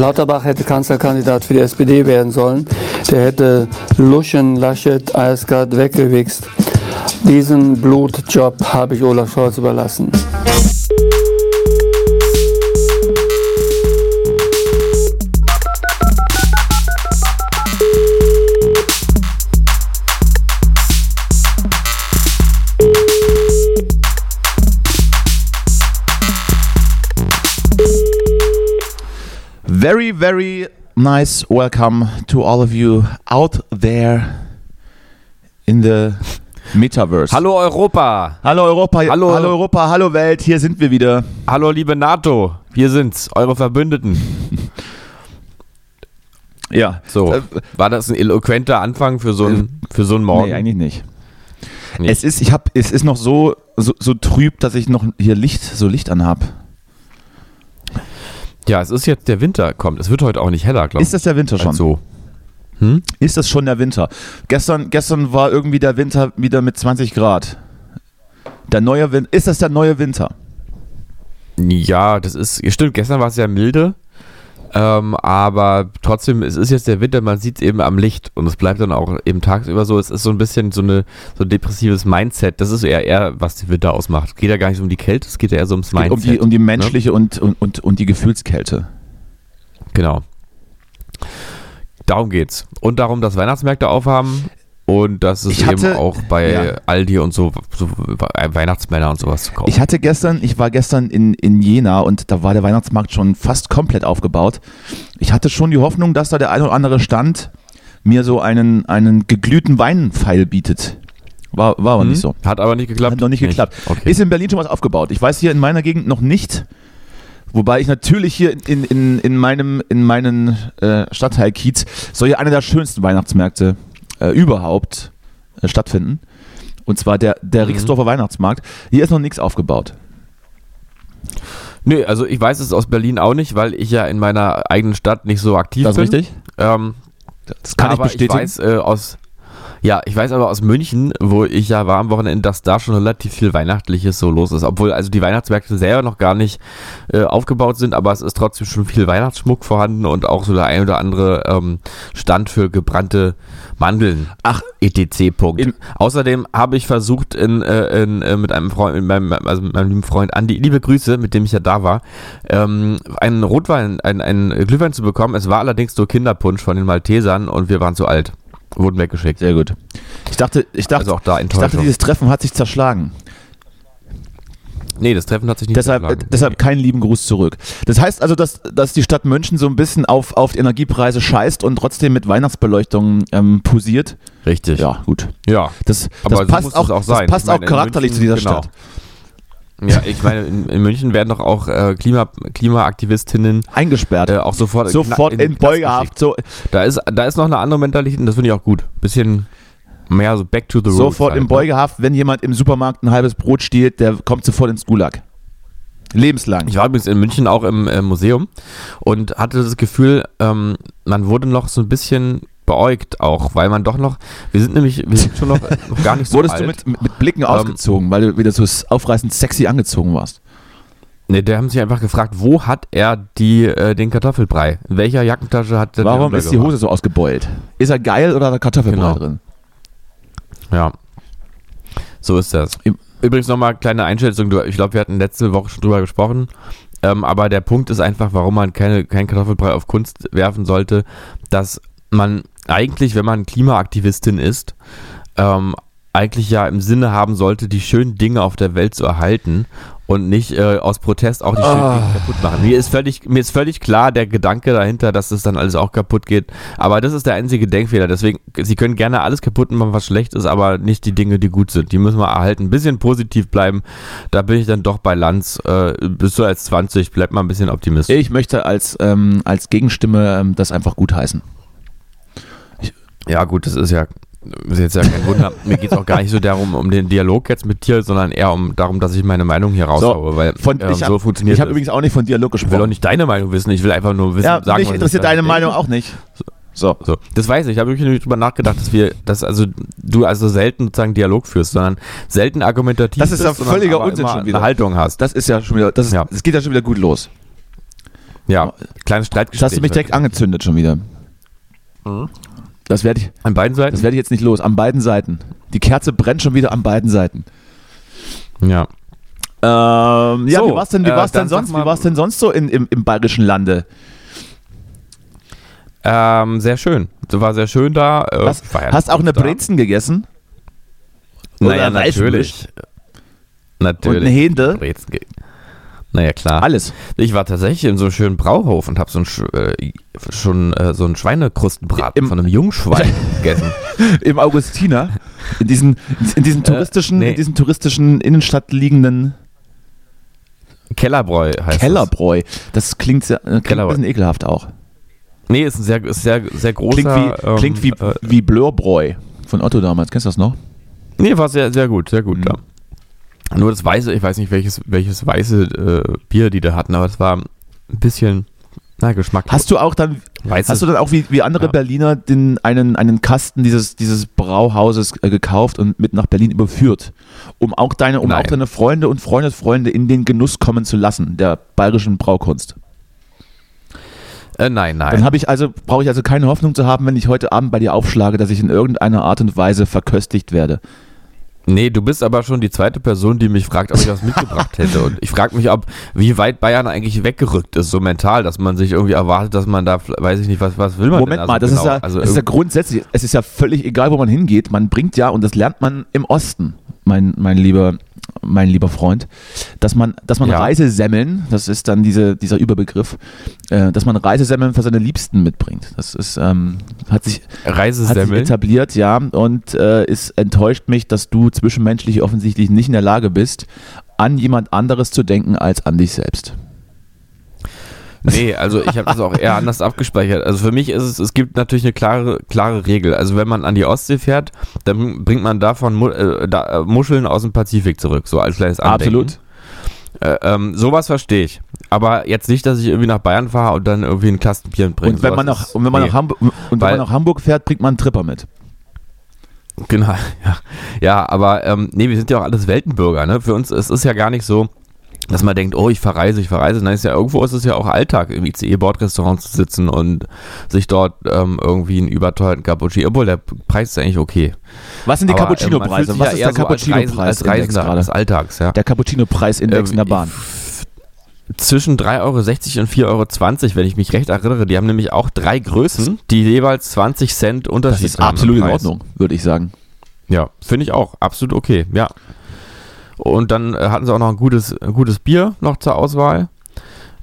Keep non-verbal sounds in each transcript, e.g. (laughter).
Lauterbach hätte Kanzlerkandidat für die SPD werden sollen. Der hätte Luschen, Laschet, Eisgard weggewichst. Diesen Blutjob habe ich Olaf Scholz überlassen. Very, very nice welcome to all of you out there in the Metaverse. Hallo Europa! Hallo Europa, Hallo. hallo Europa, hallo Welt, hier sind wir wieder. Hallo liebe NATO! Wir sind's, eure Verbündeten. (laughs) Ja. So, Äh, war das ein eloquenter Anfang für so einen für so einen Morgen? Nee, eigentlich nicht. Nee. Es ist, ich hab, es ist noch so, so, so trüb, dass ich noch hier Licht, so Licht anhab. Ja, es ist jetzt der Winter kommt. Es wird heute auch nicht heller, glaube ich. Ist das der Winter schon? als so. Hm? Ist das schon der Winter? Gestern, gestern war irgendwie der Winter wieder mit 20 Grad. Der neue Winter. Ist das der neue Winter? Ja, das ist. Stimmt, gestern war es sehr milde. Ähm, aber trotzdem, es ist jetzt der Winter, man sieht es eben am Licht und es bleibt dann auch eben tagsüber so. Es ist so ein bisschen so, eine, so ein depressives Mindset. Das ist eher, eher, was den Winter ausmacht. Es geht ja gar nicht so um die Kälte, es geht ja eher so ums Mindset. um die, um die ne? menschliche und, und, und, und die Gefühlskälte. Genau. Darum geht's. Und darum, dass Weihnachtsmärkte aufhaben und dass es Ich hatte- eben auch bei ja. Aldi und so, so Weihnachtsmänner und sowas zu kaufen. Ich hatte gestern, ich war gestern in, in Jena und da war der Weihnachtsmarkt schon fast komplett aufgebaut. Ich hatte schon die Hoffnung, dass da der ein oder andere Stand mir so einen, einen geglühten Weinpfeil bietet. War, war aber Hm? nicht so. Hat aber nicht geklappt. Hat noch nicht geklappt. Okay. Ist in Berlin schon was aufgebaut. Ich weiß hier in meiner Gegend noch nicht. Wobei ich natürlich hier in, in, in meinem in meinen äh, Stadtteil Kiez soll ja einer der schönsten Weihnachtsmärkte äh, überhaupt äh, stattfinden. Und zwar der, der Mhm. Rixdorfer Weihnachtsmarkt. Hier ist noch nichts aufgebaut. Nö, also ich weiß es aus Berlin auch nicht, weil ich ja in meiner eigenen Stadt nicht so aktiv Das ist bin. richtig? Ähm, Das kann ich bestätigen. Ich weiß äh, aus, ja, ich weiß aber aus München, wo ich ja war am Wochenende, dass da schon relativ viel Weihnachtliches so los ist. Obwohl also die Weihnachtsmärkte selber noch gar nicht äh, aufgebaut sind, aber es ist trotzdem schon viel Weihnachtsschmuck vorhanden und auch so der ein oder andere ähm, Stand für gebrannte Mandeln. Ach, etc. Punkt. In- Außerdem habe ich versucht, in, äh, in, äh, mit einem Freund, mit meinem, also mit meinem lieben Freund Andi, liebe Grüße, mit dem ich ja da war, ähm, einen Rotwein, einen, einen Glühwein zu bekommen. Es war allerdings nur Kinderpunsch von den Maltesern und wir waren zu alt. Wurden weggeschickt. sehr gut. Ich dachte, ich dachte, Also auch da ich dachte, dieses Treffen hat sich zerschlagen. Nee, das Treffen hat sich nicht Deshalb, zerschlagen. deshalb keinen lieben Gruß zurück. Das heißt also, dass, dass die Stadt München so ein bisschen auf, auf die Energiepreise scheißt und trotzdem mit Weihnachtsbeleuchtung ähm, posiert. Richtig. Ja, gut. Ja. Das, Aber das passt muss auch, auch das sein. passt Ich meine, auch charakterlich in zu dieser München- genau. Stadt. Ja, ich meine, in, in München werden doch auch äh, Klima, Klimaaktivistinnen Eingesperrt. äh, auch sofort, Sofort in, in, Knast Beugehaft. So, Da ist, da ist noch eine andere Mentalität und das finde ich auch gut. Bisschen mehr so back to the roots. sofort halt, in ne? Beugehaft, wenn jemand im Supermarkt ein halbes Brot stiehlt, der kommt sofort ins Gulag. Lebenslang. Ich war übrigens in München auch im äh, Museum und hatte das Gefühl, ähm, man wurde noch so ein bisschen beäugt auch, weil man doch noch, wir sind nämlich, wir sind schon noch, (laughs) noch gar nicht so Wurdest alt. du mit, mit, Blicken Ähm, ausgezogen, weil du wieder so aufreißend sexy angezogen warst? Nee, der haben sich einfach gefragt, wo hat er die, äh, den Kartoffelbrei? In welcher Jackentasche hat der Warum ist die Hose so ausgebeult? Ist er geil oder hat er Kartoffelbrei Genau. drin? Ja. So ist das. Übrigens nochmal kleine Einschätzung. Ich glaube, wir hatten letzte Woche schon drüber gesprochen. Ähm, aber der Punkt ist einfach, warum man keine, kein Kartoffelbrei auf Kunst werfen sollte, dass man eigentlich, wenn man Klimaaktivistin ist, ähm, eigentlich ja im Sinne haben sollte, die schönen Dinge auf der Welt zu erhalten und nicht äh, aus Protest auch die schönen Ah. Dinge kaputt machen. Mir ist, völlig, mir ist völlig klar der Gedanke dahinter, dass das dann alles auch kaputt geht. Aber das ist der einzige Denkfehler. Deswegen, Sie können gerne alles kaputt machen, was schlecht ist, aber nicht die Dinge, die gut sind. Die müssen wir erhalten. Ein bisschen positiv bleiben. Da bin ich dann doch bei Lanz. Äh, bist du als 20, bleib mal ein bisschen optimistisch. Ich möchte als, ähm, als Gegenstimme ähm, das einfach gutheißen. Ja, gut, das ist ja, ist jetzt ja kein Wunder. Mir geht es auch gar nicht so darum, um den Dialog jetzt mit dir, sondern eher um darum, dass ich meine Meinung hier raushaue, weil Von, ähm, ich so hab- funktioniert Ich habe übrigens auch nicht von Dialog Ich will auch gesprochen. nicht deine Meinung wissen, ich will einfach nur wissen, Ja, sagen, mich interessiert deine. Meinung auch nicht. So. So, das weiß ich. Ich habe wirklich drüber nachgedacht, dass wir, dass also du also selten sozusagen Dialog führst, sondern selten argumentativ Das ist ja völliger Unsinn schon wieder. eine Haltung hast. Das ist ja schon wieder, das, ist, Ja. das geht ja schon wieder gut los. Ja, kleines Streitgespräch. Jetzt hast du mich direkt angezündet schon wieder. Das werde ich, An beiden Seiten? das werde ich jetzt nicht los. An beiden Seiten. Die Kerze brennt schon wieder an beiden Seiten. ja. Ähm, ja, So, wie war's denn, wie äh, war's denn sonst, mal- wie war's denn sonst so in, im, im bayerischen Lande? Ähm, sehr schön. Das war sehr schön da. Äh, Hast, war ja hast auch eine da. Brezen gegessen? Naja, Oder natürlich. Und Natürlich. eine Hähnde? Brezen Naja, klar. Alles. Ich war tatsächlich in so einem schönen Brauhof und habe so ein, äh, schon äh, so einen Schweinekrustenbraten Im- von einem Jungschwein (laughs) gegessen. Im Augustiner. In diesen, in diesen touristischen, nee. in diesen touristischen Innenstadt liegenden Kellerbräu heißt Kellerbräu. Das klingt, sehr, äh, klingt ein Kellerbräu. bisschen ekelhaft auch. Nee, ist ein sehr, ist sehr, sehr großer. Klingt wie, ähm, klingt wie, Äh, wie Blörbräu von Otto damals. Kennst du das noch? nee, war sehr, sehr gut, sehr gut, Mhm. ja. Nur das weiße, ich weiß nicht, welches, welches weiße äh, Bier die da hatten, aber es war ein bisschen, na, geschmacklos. Hast du auch dann, Weißes- hast du dann auch wie, wie andere Ja. Berliner den, einen, einen Kasten dieses, dieses Brauhauses äh, gekauft und mit nach Berlin überführt, um auch deine, um Nein. auch deine Freunde und Freundesfreunde in den Genuss kommen zu lassen, der bayerischen Braukunst? Äh, nein, nein. Dann habe ich also, brauche ich also keine Hoffnung zu haben, wenn ich heute Abend bei dir aufschlage, dass ich in irgendeiner Art und Weise verköstigt werde. Nee, du bist aber schon die zweite Person, die mich fragt, ob ich was mitgebracht hätte. Und ich frage mich, ob, wie weit Bayern eigentlich weggerückt ist, so mental, dass man sich irgendwie erwartet, dass man da, weiß ich nicht, was, was will man Moment denn? mal, das, Also ist ja, genau, also das ist ja grundsätzlich, es ist ja völlig egal, wo man hingeht. Man bringt ja, und das lernt man im Osten, mein, mein, lieber, mein lieber Freund, dass man, dass man Ja. Reisesemmeln, das ist dann diese, dieser Überbegriff, äh, dass man Reisesemmeln für seine Liebsten mitbringt. Das ist, ähm, hat sich, hat sich etabliert, ja, und äh, es enttäuscht mich, dass du zwischenmenschlich offensichtlich nicht in der Lage bist, an jemand anderes zu denken als an dich selbst. Nee, also ich habe das auch eher anders abgespeichert. Also für mich ist es, es gibt natürlich eine klare, klare Regel. Also wenn man an die Ostsee fährt, dann bringt man davon äh, da, äh, Muscheln aus dem Pazifik zurück, so als kleines Andenken. Absolut. Äh, ähm, sowas verstehe ich. Aber jetzt nicht, dass ich irgendwie nach Bayern fahre und dann irgendwie einen Kasten Bier mitbringe. Und wenn man nach, und wenn man nee. nach Hamburg, und wenn Weil- man nach Hamburg fährt, bringt man einen Tripper mit. Genau, (laughs) ja. Ja, aber ähm, nee, wir sind ja auch alles Weltenbürger, ne? Für uns es ist ja gar nicht so, dass man denkt, oh, ich verreise, ich verreise. Nein, ist ja irgendwo ist es ja auch Alltag, im ICE-Bordrestaurant zu sitzen und sich dort ähm, irgendwie einen überteuerten Cappuccino, obwohl der Preis ist eigentlich okay. Was sind die ähm, Cappuccino-Preise? Was ist der Cappuccino-Preis als Reisender gerade? des Alltags, ja. Der Cappuccino-Preis-Index in der Ähm, Bahn. Zwischen 3,60 Euro und 4,20 Euro, wenn ich mich recht erinnere. Die haben nämlich auch drei Größen, die jeweils 20 Cent Das Unterschied ist haben im absolut in. Ordnung, würde ich sagen. Ja, finde ich auch. Absolut okay, ja. Und dann äh, hatten sie auch noch ein gutes, ein gutes Bier noch zur Auswahl.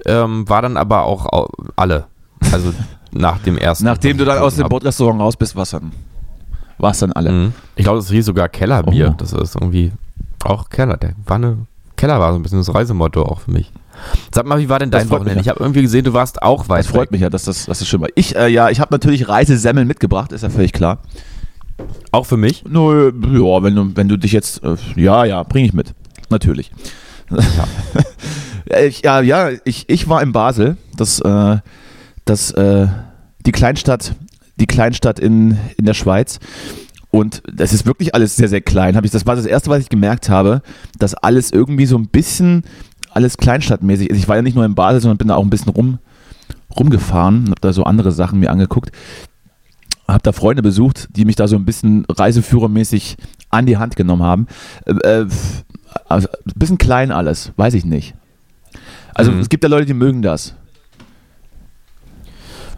Ähm, war dann aber auch au- alle. Also (laughs) nach dem ersten. Nachdem du dann aus dem Bordrestaurant raus bist, was dann? War es dann alle? Mhm. Ich glaube, das hieß sogar Kellerbier. Oh. Das ist irgendwie auch Keller. Der war eine, Keller war so ein bisschen das Reisemotto auch für mich. Sag mal, wie war denn dein Wochenende? ja. Ich habe irgendwie gesehen, du warst auch weit Das freut weg. mich ja, dass das, dass das schön war. Ich, äh, ja, ich habe natürlich Reisesemmeln mitgebracht, ist ja völlig klar. Auch für mich? Nö, ja, wenn du, wenn du dich jetzt, äh, ja, ja, bringe ich mit. Natürlich. (laughs) Ja, ich, ja, ja ich, ich war in Basel, das, äh, das, äh, die Kleinstadt, die Kleinstadt in, in der Schweiz. Und das ist wirklich alles sehr, sehr klein. Hab ich, das war das Erste, was ich gemerkt habe, dass alles irgendwie so ein bisschen, alles kleinstadtmäßig ist. Ich war ja nicht nur in Basel, sondern bin da auch ein bisschen rum, rumgefahren, habe da so andere Sachen mir angeguckt. Habe da Freunde besucht, die mich da so ein bisschen reiseführermäßig an die Hand genommen haben. Äh, äh, also ein bisschen klein alles, weiß ich nicht. Also Mhm. es gibt ja Leute, die mögen das.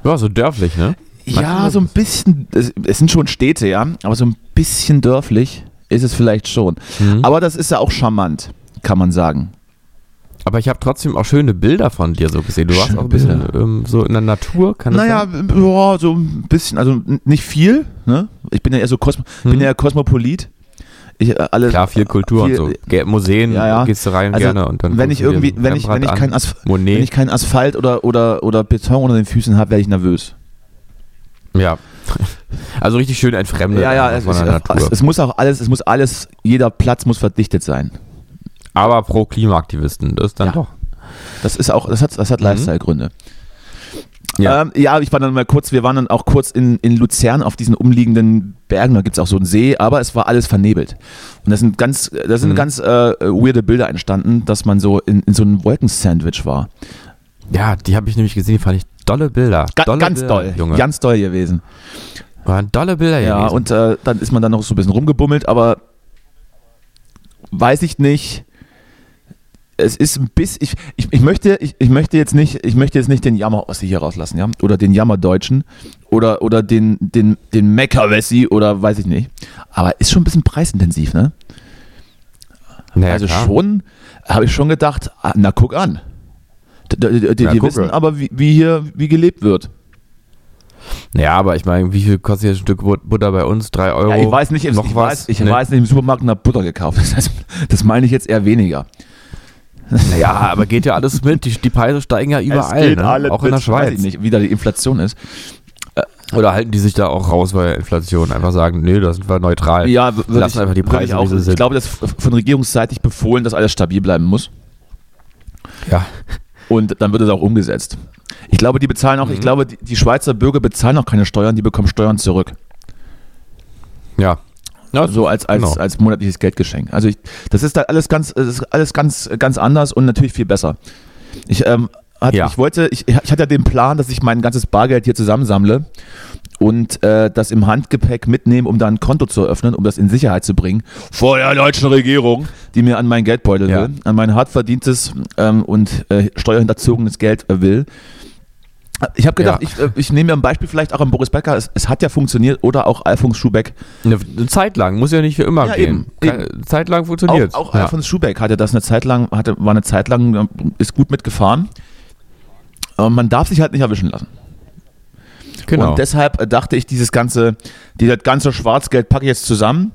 Ja, so dörflich, ne? Ja, so ein bisschen, es, es sind schon Städte, ja, aber so ein bisschen dörflich ist es vielleicht schon. Mhm. Aber das ist ja auch charmant, kann man sagen. Aber ich habe trotzdem auch schöne Bilder von dir so gesehen. Du warst Schöne auch ein bisschen ähm, so in der Natur, kann das Naja, sein? ja, so ein bisschen, also nicht viel. Ne? Ich bin ja eher so Kosmo, Mhm. bin ja Kosmopolit. Ich, äh, alle, Klar, viel Kultur viel- und so. Museen Ja, ja. gehst du rein Also, gerne und dann wenn ich irgendwie, wenn ich, wenn ich, kein Monet. wenn ich kein Asphalt oder, oder, oder Beton unter den Füßen habe, werde ich nervös. Ja. (laughs) Also richtig schön entfremdet Ja, ja, einfach es, Natur. es, es muss auch alles, es muss alles, jeder Platz muss verdichtet sein. Aber pro Klimaaktivisten, das ist dann Ja. doch. Das ist auch, das hat, das hat Mhm. Lifestyle-Gründe. Ja. Ähm, ja, ich war dann mal kurz, wir waren dann auch kurz in, in Luzern auf diesen umliegenden Bergen, da gibt es auch so einen See, aber es war alles vernebelt. Und da sind ganz, da sind Mhm. ganz äh, weirde Bilder entstanden, dass man so in, in so einem Wolkensandwich war. Ja, die habe ich nämlich gesehen, die fand ich dolle Bilder. Ga dolle ganz Bilder, doll, Junge. ganz doll gewesen. Waren dolle Bilder Ja, gewesen. und äh, dann ist man dann noch so ein bisschen rumgebummelt, aber weiß ich nicht. Es ist ein bisschen, ich, ich, ich, möchte, ich, ich möchte jetzt nicht, ich möchte jetzt nicht den Jammer-Ossi hier rauslassen, ja, oder den Jammer-Deutschen oder, oder den, den, den Mecker-Wessi oder weiß ich nicht. Aber ist schon ein bisschen preisintensiv, ne? Naja, also klar. schon, habe ich schon gedacht, ah, na guck an. Die, die gucke. wissen aber, wie, wie hier, wie gelebt wird. Ja, aber ich meine, wie viel kostet jetzt ein Stück But- Butter bei uns? Drei Euro? Ja, ich weiß nicht, noch ich, was? Weiß, ich Nee. weiß nicht, im Supermarkt eine Butter gekauft. (laughs) Das, heißt, das meine ich jetzt eher weniger. Ja, aber geht ja alles mit. Die, die Preise steigen ja überall, ne? auch in der Weiß Schweiz. ich nicht, wie da die Inflation ist. Oder halten die sich da auch raus bei Inflation? Einfach sagen, nee, da sind wir neutral. Ja, würde Lassen ich, einfach die Preise, ich auch. Ich glaube, dass f- von regierungsseitig befohlen, dass alles stabil bleiben muss. Ja. Und dann wird es auch umgesetzt. Ich glaube, die bezahlen auch, ich Mhm. glaube, die, die Schweizer Bürger bezahlen auch keine Steuern, die bekommen Steuern zurück. Ja. Ja so als, als, genau. als monatliches Geldgeschenk. Also ich, das ist da alles ganz, alles ganz, ganz anders und natürlich viel besser. Ich, ähm, hat, Ja. ich wollte, ich, ich hatte ja den Plan, dass ich mein ganzes Bargeld hier zusammensammle und äh, das im Handgepäck mitnehme, um da ein Konto zu eröffnen, um das in Sicherheit zu bringen vor der deutschen Regierung, die mir an meinen Geldbeutel Ja. will, an mein hart verdientes ähm, und äh, steuerhinterzogenes Geld äh, will. Ich habe gedacht, Ja. ich, äh, ich nehme mir ein Beispiel vielleicht auch an Boris Becker. Es, es hat ja funktioniert oder auch Alfons Schubeck. Eine, Zeit lang, muss ja nicht für immer Ja, gehen. eben, Zeit lang funktioniert. Auch, auch ja. Alfons Schubeck hatte das eine Zeit lang, hatte, war eine Zeit lang, äh, ist gut mitgefahren. Aber man darf sich halt nicht erwischen lassen. genau. Und deshalb äh, dachte ich, dieses ganze, dieses ganze Schwarzgeld packe ich jetzt zusammen.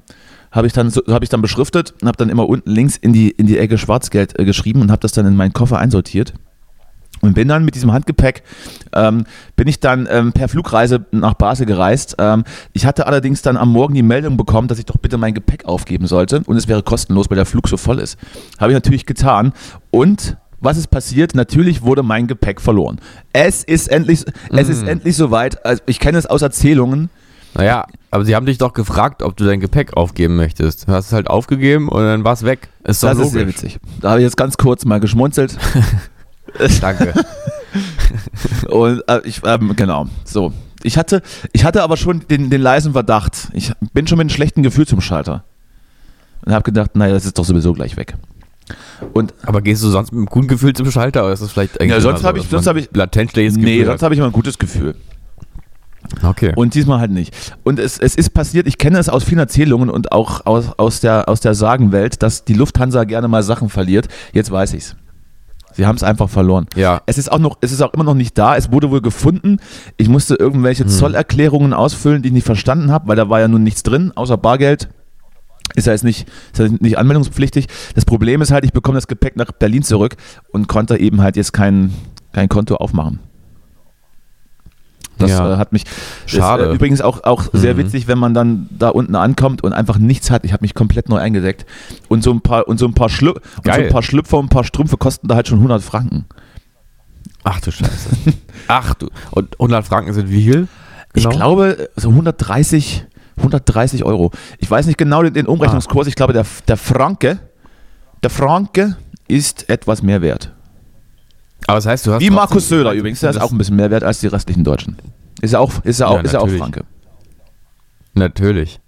Habe ich, dann habe ich dann beschriftet und habe dann immer unten links in die, in die Ecke Schwarzgeld äh, geschrieben und habe das dann in meinen Koffer einsortiert. Und bin dann mit diesem Handgepäck, ähm, bin ich dann ähm, per Flugreise nach Basel gereist. Ähm, ich hatte allerdings dann am Morgen die Meldung bekommen, dass ich doch bitte mein Gepäck aufgeben sollte und es wäre kostenlos, weil der Flug so voll ist. Habe ich natürlich getan. Und was ist passiert? Natürlich wurde mein Gepäck verloren. Es ist endlich, es ist Mm. endlich soweit. Also ich kenne es aus Erzählungen. naja, aber sie haben dich doch gefragt, ob du dein Gepäck aufgeben möchtest. Du hast es halt aufgegeben und dann war es weg. Ist doch Das ist sehr logisch. witzig. Da habe ich jetzt ganz kurz mal geschmunzelt. (laughs) Danke. (laughs) Und äh, ich, ähm, genau, so. Ich hatte, ich hatte aber schon den, den leisen Verdacht. Ich bin schon mit einem schlechten Gefühl zum Schalter. Und habe gedacht, naja, das ist doch sowieso gleich weg. Und aber gehst du sonst mit einem guten Gefühl zum Schalter oder ist das vielleicht eigentlich Ja, sonst immer hab ich- sonst ich- latent schlechtes nee, Gefühl sonst hat? habe ich immer ein gutes Gefühl. Okay. Und diesmal halt nicht. Und es, es ist passiert, ich kenne es aus vielen Erzählungen und auch aus, aus, der, aus der Sagenwelt, dass die Lufthansa gerne mal Sachen verliert. Jetzt weiß ich's. Sie haben es einfach verloren. ja. Es ist auch noch, es ist auch immer noch nicht da. Es wurde wohl gefunden. Ich musste irgendwelche Hm. Zollerklärungen ausfüllen, die ich nicht verstanden habe, weil da war ja nun nichts drin, außer Bargeld. Ist ja jetzt nicht, ist ja nicht anmeldungspflichtig. Das Problem ist halt, ich bekomme das Gepäck nach Berlin zurück und konnte eben halt jetzt kein, kein Konto aufmachen. Das Ja. äh, hat mich. Schade. Ist, äh, übrigens auch, auch sehr Mhm. witzig, wenn man dann da unten ankommt und einfach nichts hat. Ich habe mich komplett neu eingedeckt. Und so ein paar, und so ein paar, Schlü und so ein paar Schlüpfer und ein paar Strümpfe kosten da halt schon 100 Franken. Ach du Scheiße. Ach du. Und 100 Franken sind wie viel? Ich Genau. glaube, so 130, 130 Euro. Ich weiß nicht genau den, den Umrechnungskurs. Ich glaube, der, der Franke, der Franke ist etwas mehr wert. Aber das heißt, du hast Wie Markus Söder übrigens. Der ist auch ein bisschen mehr wert als die restlichen Deutschen. Ist er auch, ist er auch, Ja, ist er auch. Franke. Natürlich.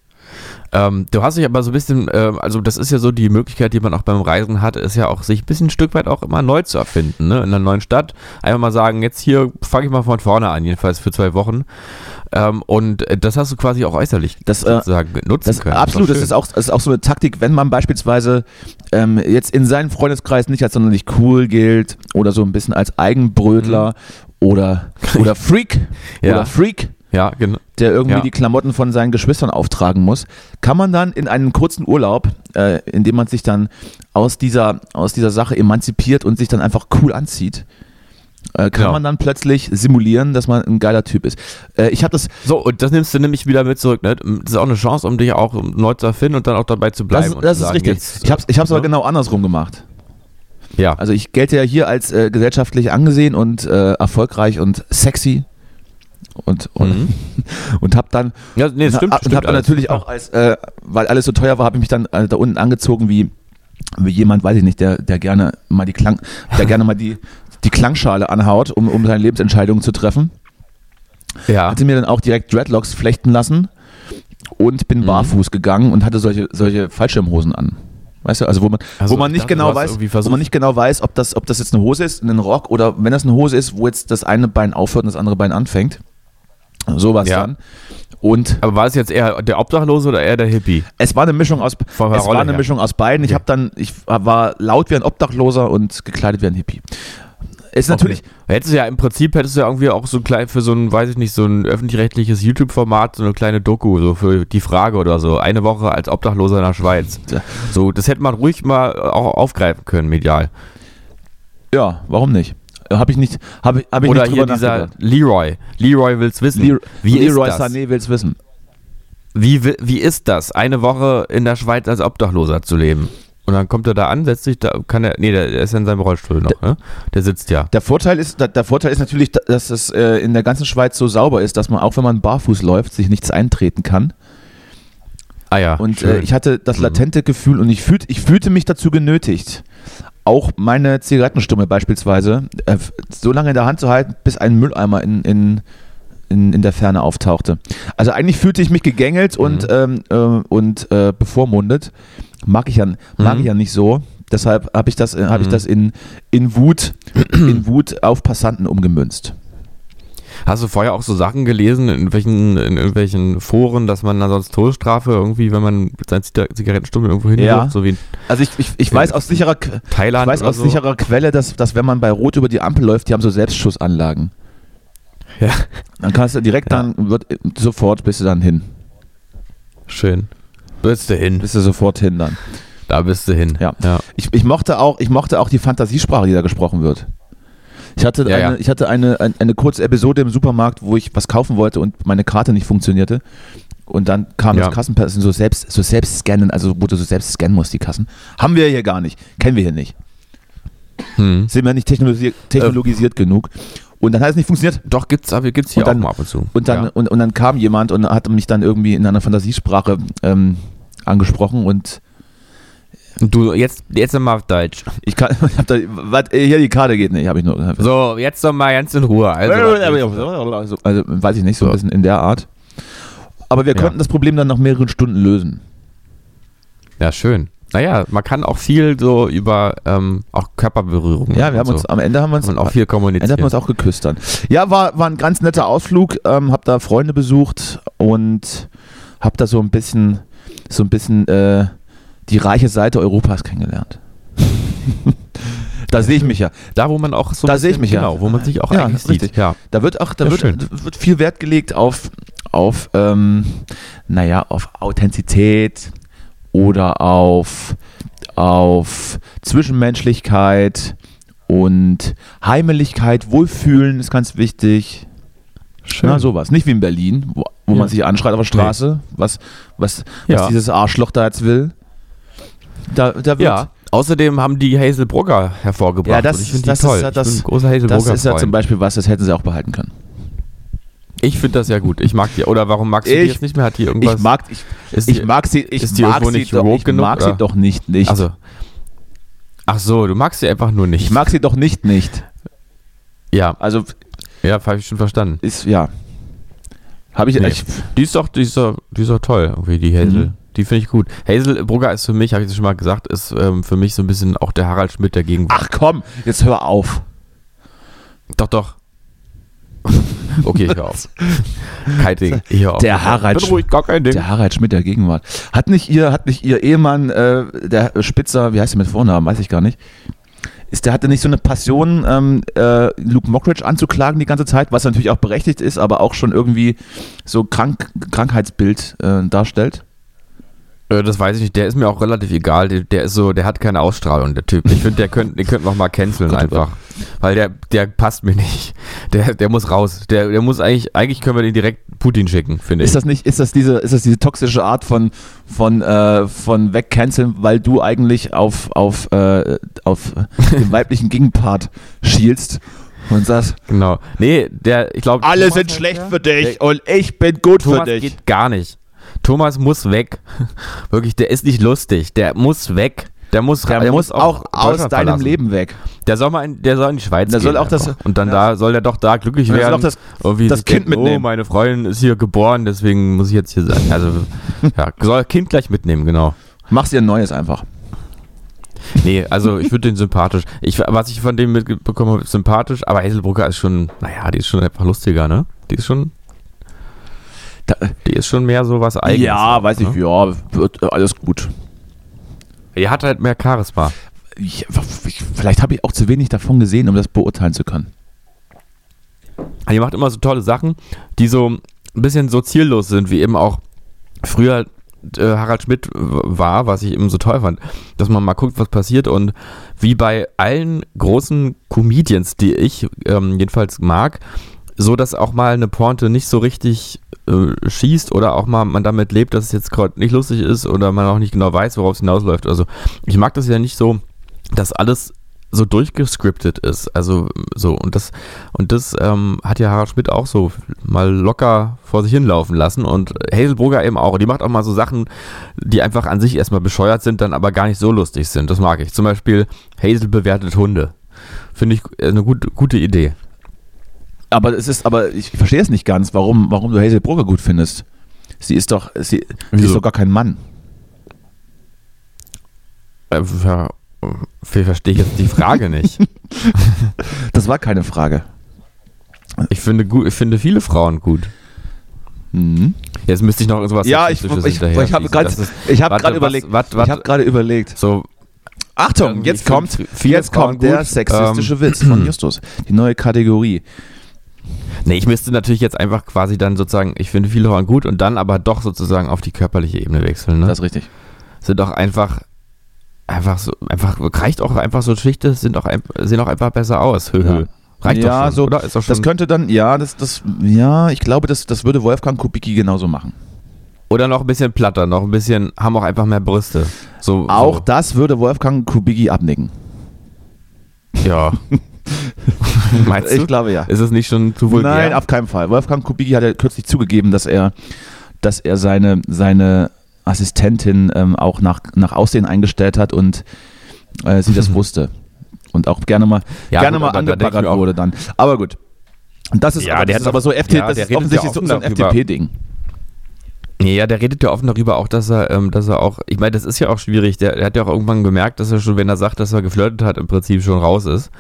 Ähm, du hast dich aber so ein bisschen, ähm, also das ist ja so die Möglichkeit, die man auch beim Reisen hat, ist ja auch sich ein bisschen ein Stück weit auch immer neu zu erfinden, ne? In einer neuen Stadt. Einfach mal sagen, jetzt hier fange ich mal von vorne an, jedenfalls für zwei Wochen. Ähm, und äh, das hast du quasi auch äußerlich Das, äh, sozusagen nutzen Das, können. absolut, das ist, auch, das ist auch so eine Taktik, wenn man beispielsweise ähm, jetzt in seinem Freundeskreis nicht als sonderlich cool gilt oder so ein bisschen als Eigenbrötler oder, (laughs) oder Freak. Ja. oder Freak, Ja, genau. der irgendwie Ja. die Klamotten von seinen Geschwistern auftragen muss, kann man dann in einen kurzen Urlaub, äh, in dem man sich dann aus dieser, aus dieser Sache emanzipiert und sich dann einfach cool anzieht, äh, kann Ja. man dann plötzlich simulieren, dass man ein geiler Typ ist. Äh, ich habe das, So, und das nimmst du nämlich wieder mit zurück, ne? Das ist auch eine Chance, um dich auch neu zu erfinden und dann auch dabei zu das, bleiben. das zu ist sagen, richtig. jetzt, ich habe es ich hab's aber ne? genau andersrum gemacht. Ja, Also ich gelte ja hier als äh, gesellschaftlich angesehen und äh, erfolgreich und sexy und und, Mhm. (laughs) und habe dann ja nee, und, stimmt. hab- und stimmt habe dann natürlich auch als äh, weil alles so teuer war, habe ich mich dann äh, da unten angezogen wie wie jemand, weiß ich nicht, der der gerne mal die Klang, der gerne mal die die Klangschale anhaut, um, um seine Lebensentscheidungen zu treffen. Ja. Hatte mir dann auch direkt Dreadlocks flechten lassen und bin Mhm. barfuß gegangen und hatte solche, solche Fallschirmhosen an. Weißt du, also wo man, Also, wo man ich nicht dachte, genau weiß, wo man nicht genau weiß, ob das, ob das jetzt eine Hose ist, ein Rock oder wenn das eine Hose ist, wo jetzt das eine Bein aufhört und das andere Bein anfängt. So war es Ja. dann. Und Aber war es jetzt eher der Obdachlose oder eher der Hippie? es war eine Mischung aus, es war eine her. Mischung aus beiden. Ich Okay. habe dann, ich war laut wie ein Obdachloser und gekleidet wie ein Hippie. Ist natürlich, Okay. Hättest du ja im Prinzip hättest du ja irgendwie auch so klein für so ein, weiß ich nicht, so ein öffentlich-rechtliches YouTube-Format, so eine kleine Doku, so für die Frage oder so. Eine Woche als Obdachloser in der Schweiz. So, das hätte man ruhig mal auch aufgreifen können, medial. ja, warum nicht? Habe ich nicht, habe ich, hab ich Oder nicht hier dieser. Leroy. Leroy will's wissen. Leroy, wie Leroy ist das? Sané will's wissen. Wie, wi- wie ist das, eine Woche in der Schweiz als Obdachloser zu leben? Und dann kommt er da an, setzt sich da, kann er, nee, der, der ist ja in seinem Rollstuhl noch, ne? Der sitzt ja. Der Vorteil ist, der Vorteil ist natürlich, dass es äh, in der ganzen Schweiz so sauber ist, dass man auch wenn man barfuß läuft, sich nichts eintreten kann. Ah ja. Und äh, ich hatte das Mhm. latente Gefühl und ich fühlte, ich fühlte mich dazu genötigt, auch meine Zigarettenstumme beispielsweise äh, so lange in der Hand zu halten, bis ein Mülleimer in, in, in, in der Ferne auftauchte. Also eigentlich fühlte ich mich gegängelt und, ähm, äh, und äh, bevormundet. Mag ich ja, mag Mhm. ich ja nicht so. Deshalb habe ich das, äh, hab ich Mhm. das in, in, Wut, (clears throat) in Wut auf Passanten umgemünzt. Hast du vorher auch so Sachen gelesen, in irgendwelchen, in irgendwelchen Foren, dass man dann sonst Todesstrafe irgendwie, wenn man mit seinen Ziga- Zigarettenstummel irgendwo hinwirft, Ja. so wie Also ich, ich, ich weiß aus sicherer, Thailand ich weiß aus so. sicherer Quelle, dass, dass wenn man bei Rot über die Ampel läuft, die haben so Selbstschussanlagen. Ja. Dann kannst du direkt Ja. dann, wird, sofort bist du dann hin. Schön. Bist du hin. Bist du sofort hin dann. Da bist du hin. Ja. ja. Ich, ich, mochte auch, ich mochte auch die Fantasiesprache, die da gesprochen wird. Ich hatte, Ja, eine, ja. Ich hatte eine, eine, eine kurze Episode im Supermarkt, wo ich was kaufen wollte und meine Karte nicht funktionierte. Und dann kam Ja. das Kassenpersonal so selbst, so selbst scannen, also wo du so selbst scannen musst, die Kassen. Haben wir hier gar nicht. Kennen wir hier nicht. Hm. Sind wir nicht technologisiert, technologisiert genug. Und dann hat es nicht funktioniert. Doch, gibt's, aber gibt's hier dann- auch mal ab und zu. Und dann, ja. und, und dann kam jemand und hat mich dann irgendwie in einer Fantasiesprache ähm, angesprochen und Du, jetzt, jetzt noch mal auf Deutsch. ich kann, (laughs) ich hab da, äh, hier die Karte geht nicht, habe ich nur. So, jetzt noch mal ganz in Ruhe. Also, Also, weiß ich nicht, so ein So. bisschen in der Art. Aber wir Ja. konnten das Problem dann nach mehreren Stunden lösen. ja, schön. Naja, man kann auch viel so über ähm, auch Körperberührung. Ja, wir haben und uns, so. am Ende haben wir uns, man auch viel am Ende haben wir uns auch geküsst dann. Ja, war, war ein ganz netter Ausflug, ähm, hab da Freunde besucht und hab da so ein bisschen, so ein bisschen äh, die reiche Seite Europas kennengelernt. (laughs) da sehe ich mich ja. da, wo man auch so. Da sehe ich mich ja. Genau, wo man sich auch Ja, eigentlich richtig. sieht. Ja. Da wird auch, da Ja, wird, schön. wird viel Wert gelegt auf, auf ähm, naja, auf Authentizität oder auf, auf Zwischenmenschlichkeit und Heimeligkeit, Wohlfühlen ist ganz wichtig. Schön. Na, sowas. Nicht wie in Berlin, wo, wo Ja. man sich anschreit auf der Straße, was, was, Ja. was dieses Arschloch da jetzt will. Da, da wird, Ja. Außerdem haben die Hazel Brugger hervorgebracht. Ja, das- ich das die ist toll. ja das- ich großer Hazel das ist ja zum. Beispiel was, das hätten sie auch behalten können. Ich finde das ja gut. Ich mag die. Oder warum magst du die Ich- jetzt nicht mehr? Hat die irgendwas? Ich mag, ich, ist ich die, mag sie, ich ist die mag sie nicht doch, woke ich genug, mag sie oder? doch nicht, nicht. Also. Ach so, du magst sie einfach nur nicht. ich mag sie doch nicht, nicht. Ja, Also ja, habe ich schon verstanden. ist ja, habe ich, Nee. ich Die ist doch, die ist doch, die ist doch toll, irgendwie, die Hazel. Mhm. Die finde ich gut. Hazel Brugger ist für mich, habe ich das schon mal gesagt, ist ähm, für mich so ein bisschen auch der Harald Schmidt der Gegenwart. ach komm, jetzt hör auf. Doch, doch. (laughs) Okay, hör auf. (laughs) Kein Ding. Ich hör auf. Der Harald Bin ruhig, gar kein Ding. Der Harald Schmidt der Gegenwart. Hat nicht ihr, hat nicht ihr Ehemann, äh, der Spitzer, wie heißt der mit Vornamen, weiß ich gar nicht. Ist, der hatte nicht so eine Passion, ähm, äh, Luke Mockridge anzuklagen die ganze Zeit, was natürlich auch berechtigt ist, aber auch schon irgendwie so krank, Krankheitsbild äh, darstellt. Äh, das weiß ich nicht. Der ist mir auch relativ egal. Der, der ist so, der hat keine Ausstrahlung, der Typ. Ich finde, der könnte, den könnten wir mal canceln oh einfach. Weil der, der passt mir nicht. Der, der muss raus. Der, der muss eigentlich, eigentlich können wir den direkt Putin schicken, finde ich. Ist das nicht, ist das diese, ist das diese toxische Art von, von, äh, von wegcanceln, weil du eigentlich auf, auf, äh, auf (laughs) den weiblichen Gegenpart schielst und sagst, genau. Nee, der, ich glaube. alle sind schlecht für dich und ich bin gut für Thomas dich. geht gar nicht. Thomas muss weg. (laughs) Wirklich, der ist nicht lustig. Der muss weg. Der muss, Der, muss auch aus deinem. Leben weg. Der soll mal in, der soll in die Schweiz Der gehen. soll auch das- und dann da soll der doch da glücklich Und er soll werden. auch das- Irgendwie das sich Kind denken, mitnehmen. Oh, meine Freundin ist hier geboren, deswegen muss ich jetzt hier sein. Also ja, soll Kind gleich mitnehmen, genau. Mach's dir ein neues einfach. Nee, also ich finde den sympathisch. Ich, was ich von dem mitbekommen habe, sympathisch, aber Hazelbrugger ist schon, naja, die ist schon einfach lustiger, ne? Die ist schon, Da, die ist schon mehr so was eigenes. ja, weiß ich, ne? ja, wird äh, alles gut. Die hat halt mehr Charisma. Ich, ich, vielleicht habe ich auch zu wenig davon gesehen, um das beurteilen zu können. Die macht immer so tolle Sachen, die so ein bisschen so ziellos sind, wie eben auch früher äh, Harald Schmidt war, was ich eben so toll fand, dass man mal guckt, was passiert und wie bei allen großen Comedians, die ich ähm, jedenfalls mag, so dass auch mal eine Pointe nicht so richtig äh, schießt oder auch mal man damit lebt, dass es jetzt gerade nicht lustig ist oder man auch nicht genau weiß, worauf es hinausläuft. Also ich mag das ja nicht so, dass alles so durchgescriptet ist. Also so und das und das ähm, hat ja Harald Schmidt auch so mal locker vor sich hinlaufen lassen und Hazelbrugger eben auch. Die macht auch mal so Sachen, die einfach an sich erstmal bescheuert sind, dann aber gar nicht so lustig sind. Das mag ich. Zum Beispiel Hazel bewertet Hunde. Finde ich eine gut, gute Idee. Aber es ist, aber ich verstehe es nicht ganz, warum, warum du Hazel Brugger gut findest. Sie ist doch, sie, sie ist doch gar kein Mann. Äh, ja, ich verstehe jetzt die Frage nicht. (laughs) Das war keine Frage. Ich finde, gut, ich finde viele Frauen gut. Mhm. Jetzt müsste ich noch sowas Ja, ich, ich, ich, ich habe gerade ich hab überlegt. wat- ich wat- habe gerade überlegt. So, Achtung, jetzt kommt, jetzt kommt der gut. sexistische Ähm, Witz von (clears throat) Justus. Die neue Kategorie. Nee, ich müsste natürlich jetzt einfach quasi dann sozusagen, ich finde viele Frauen gut und dann aber doch sozusagen auf die körperliche Ebene wechseln. Ne? Das ist richtig. sind auch einfach, einfach so, einfach, reicht auch einfach so Schichte, sind auch, sehen auch einfach besser aus. Hö, hö. Ja. Reicht ja, doch schon, so, oder? Ist doch schon, das könnte dann, ja, das, das, ja, ich glaube, das, das würde Wolfgang Kubicki genauso machen. oder noch ein bisschen platter, noch ein bisschen, haben auch einfach mehr Brüste. So, Auch so. das würde Wolfgang Kubicki abnicken. Ja. (laughs) (laughs) Meinst du? Ich glaube ja. ist es nicht schon zu vulgär? Nein, auf keinen Fall. Wolfgang Kubicki hat ja kürzlich zugegeben, dass er, dass er seine, seine Assistentin ähm, auch nach, nach Aussehen eingestellt hat und äh, sie das (laughs) wusste. Und auch gerne mal, Ja, gerne gut, mal angebaggert wurde dann. Aber gut. Und das ist, Ja, aber, der das ist aber so FT, ja, das der ist offensichtlich ja so, ein. FDP-Ding. Ja, der redet ja offen darüber auch, dass er, ähm, dass er auch, ich meine, das ist ja auch schwierig. Der, der hat ja auch irgendwann gemerkt, dass er schon, wenn er sagt, dass er geflirtet hat, im Prinzip schon raus ist.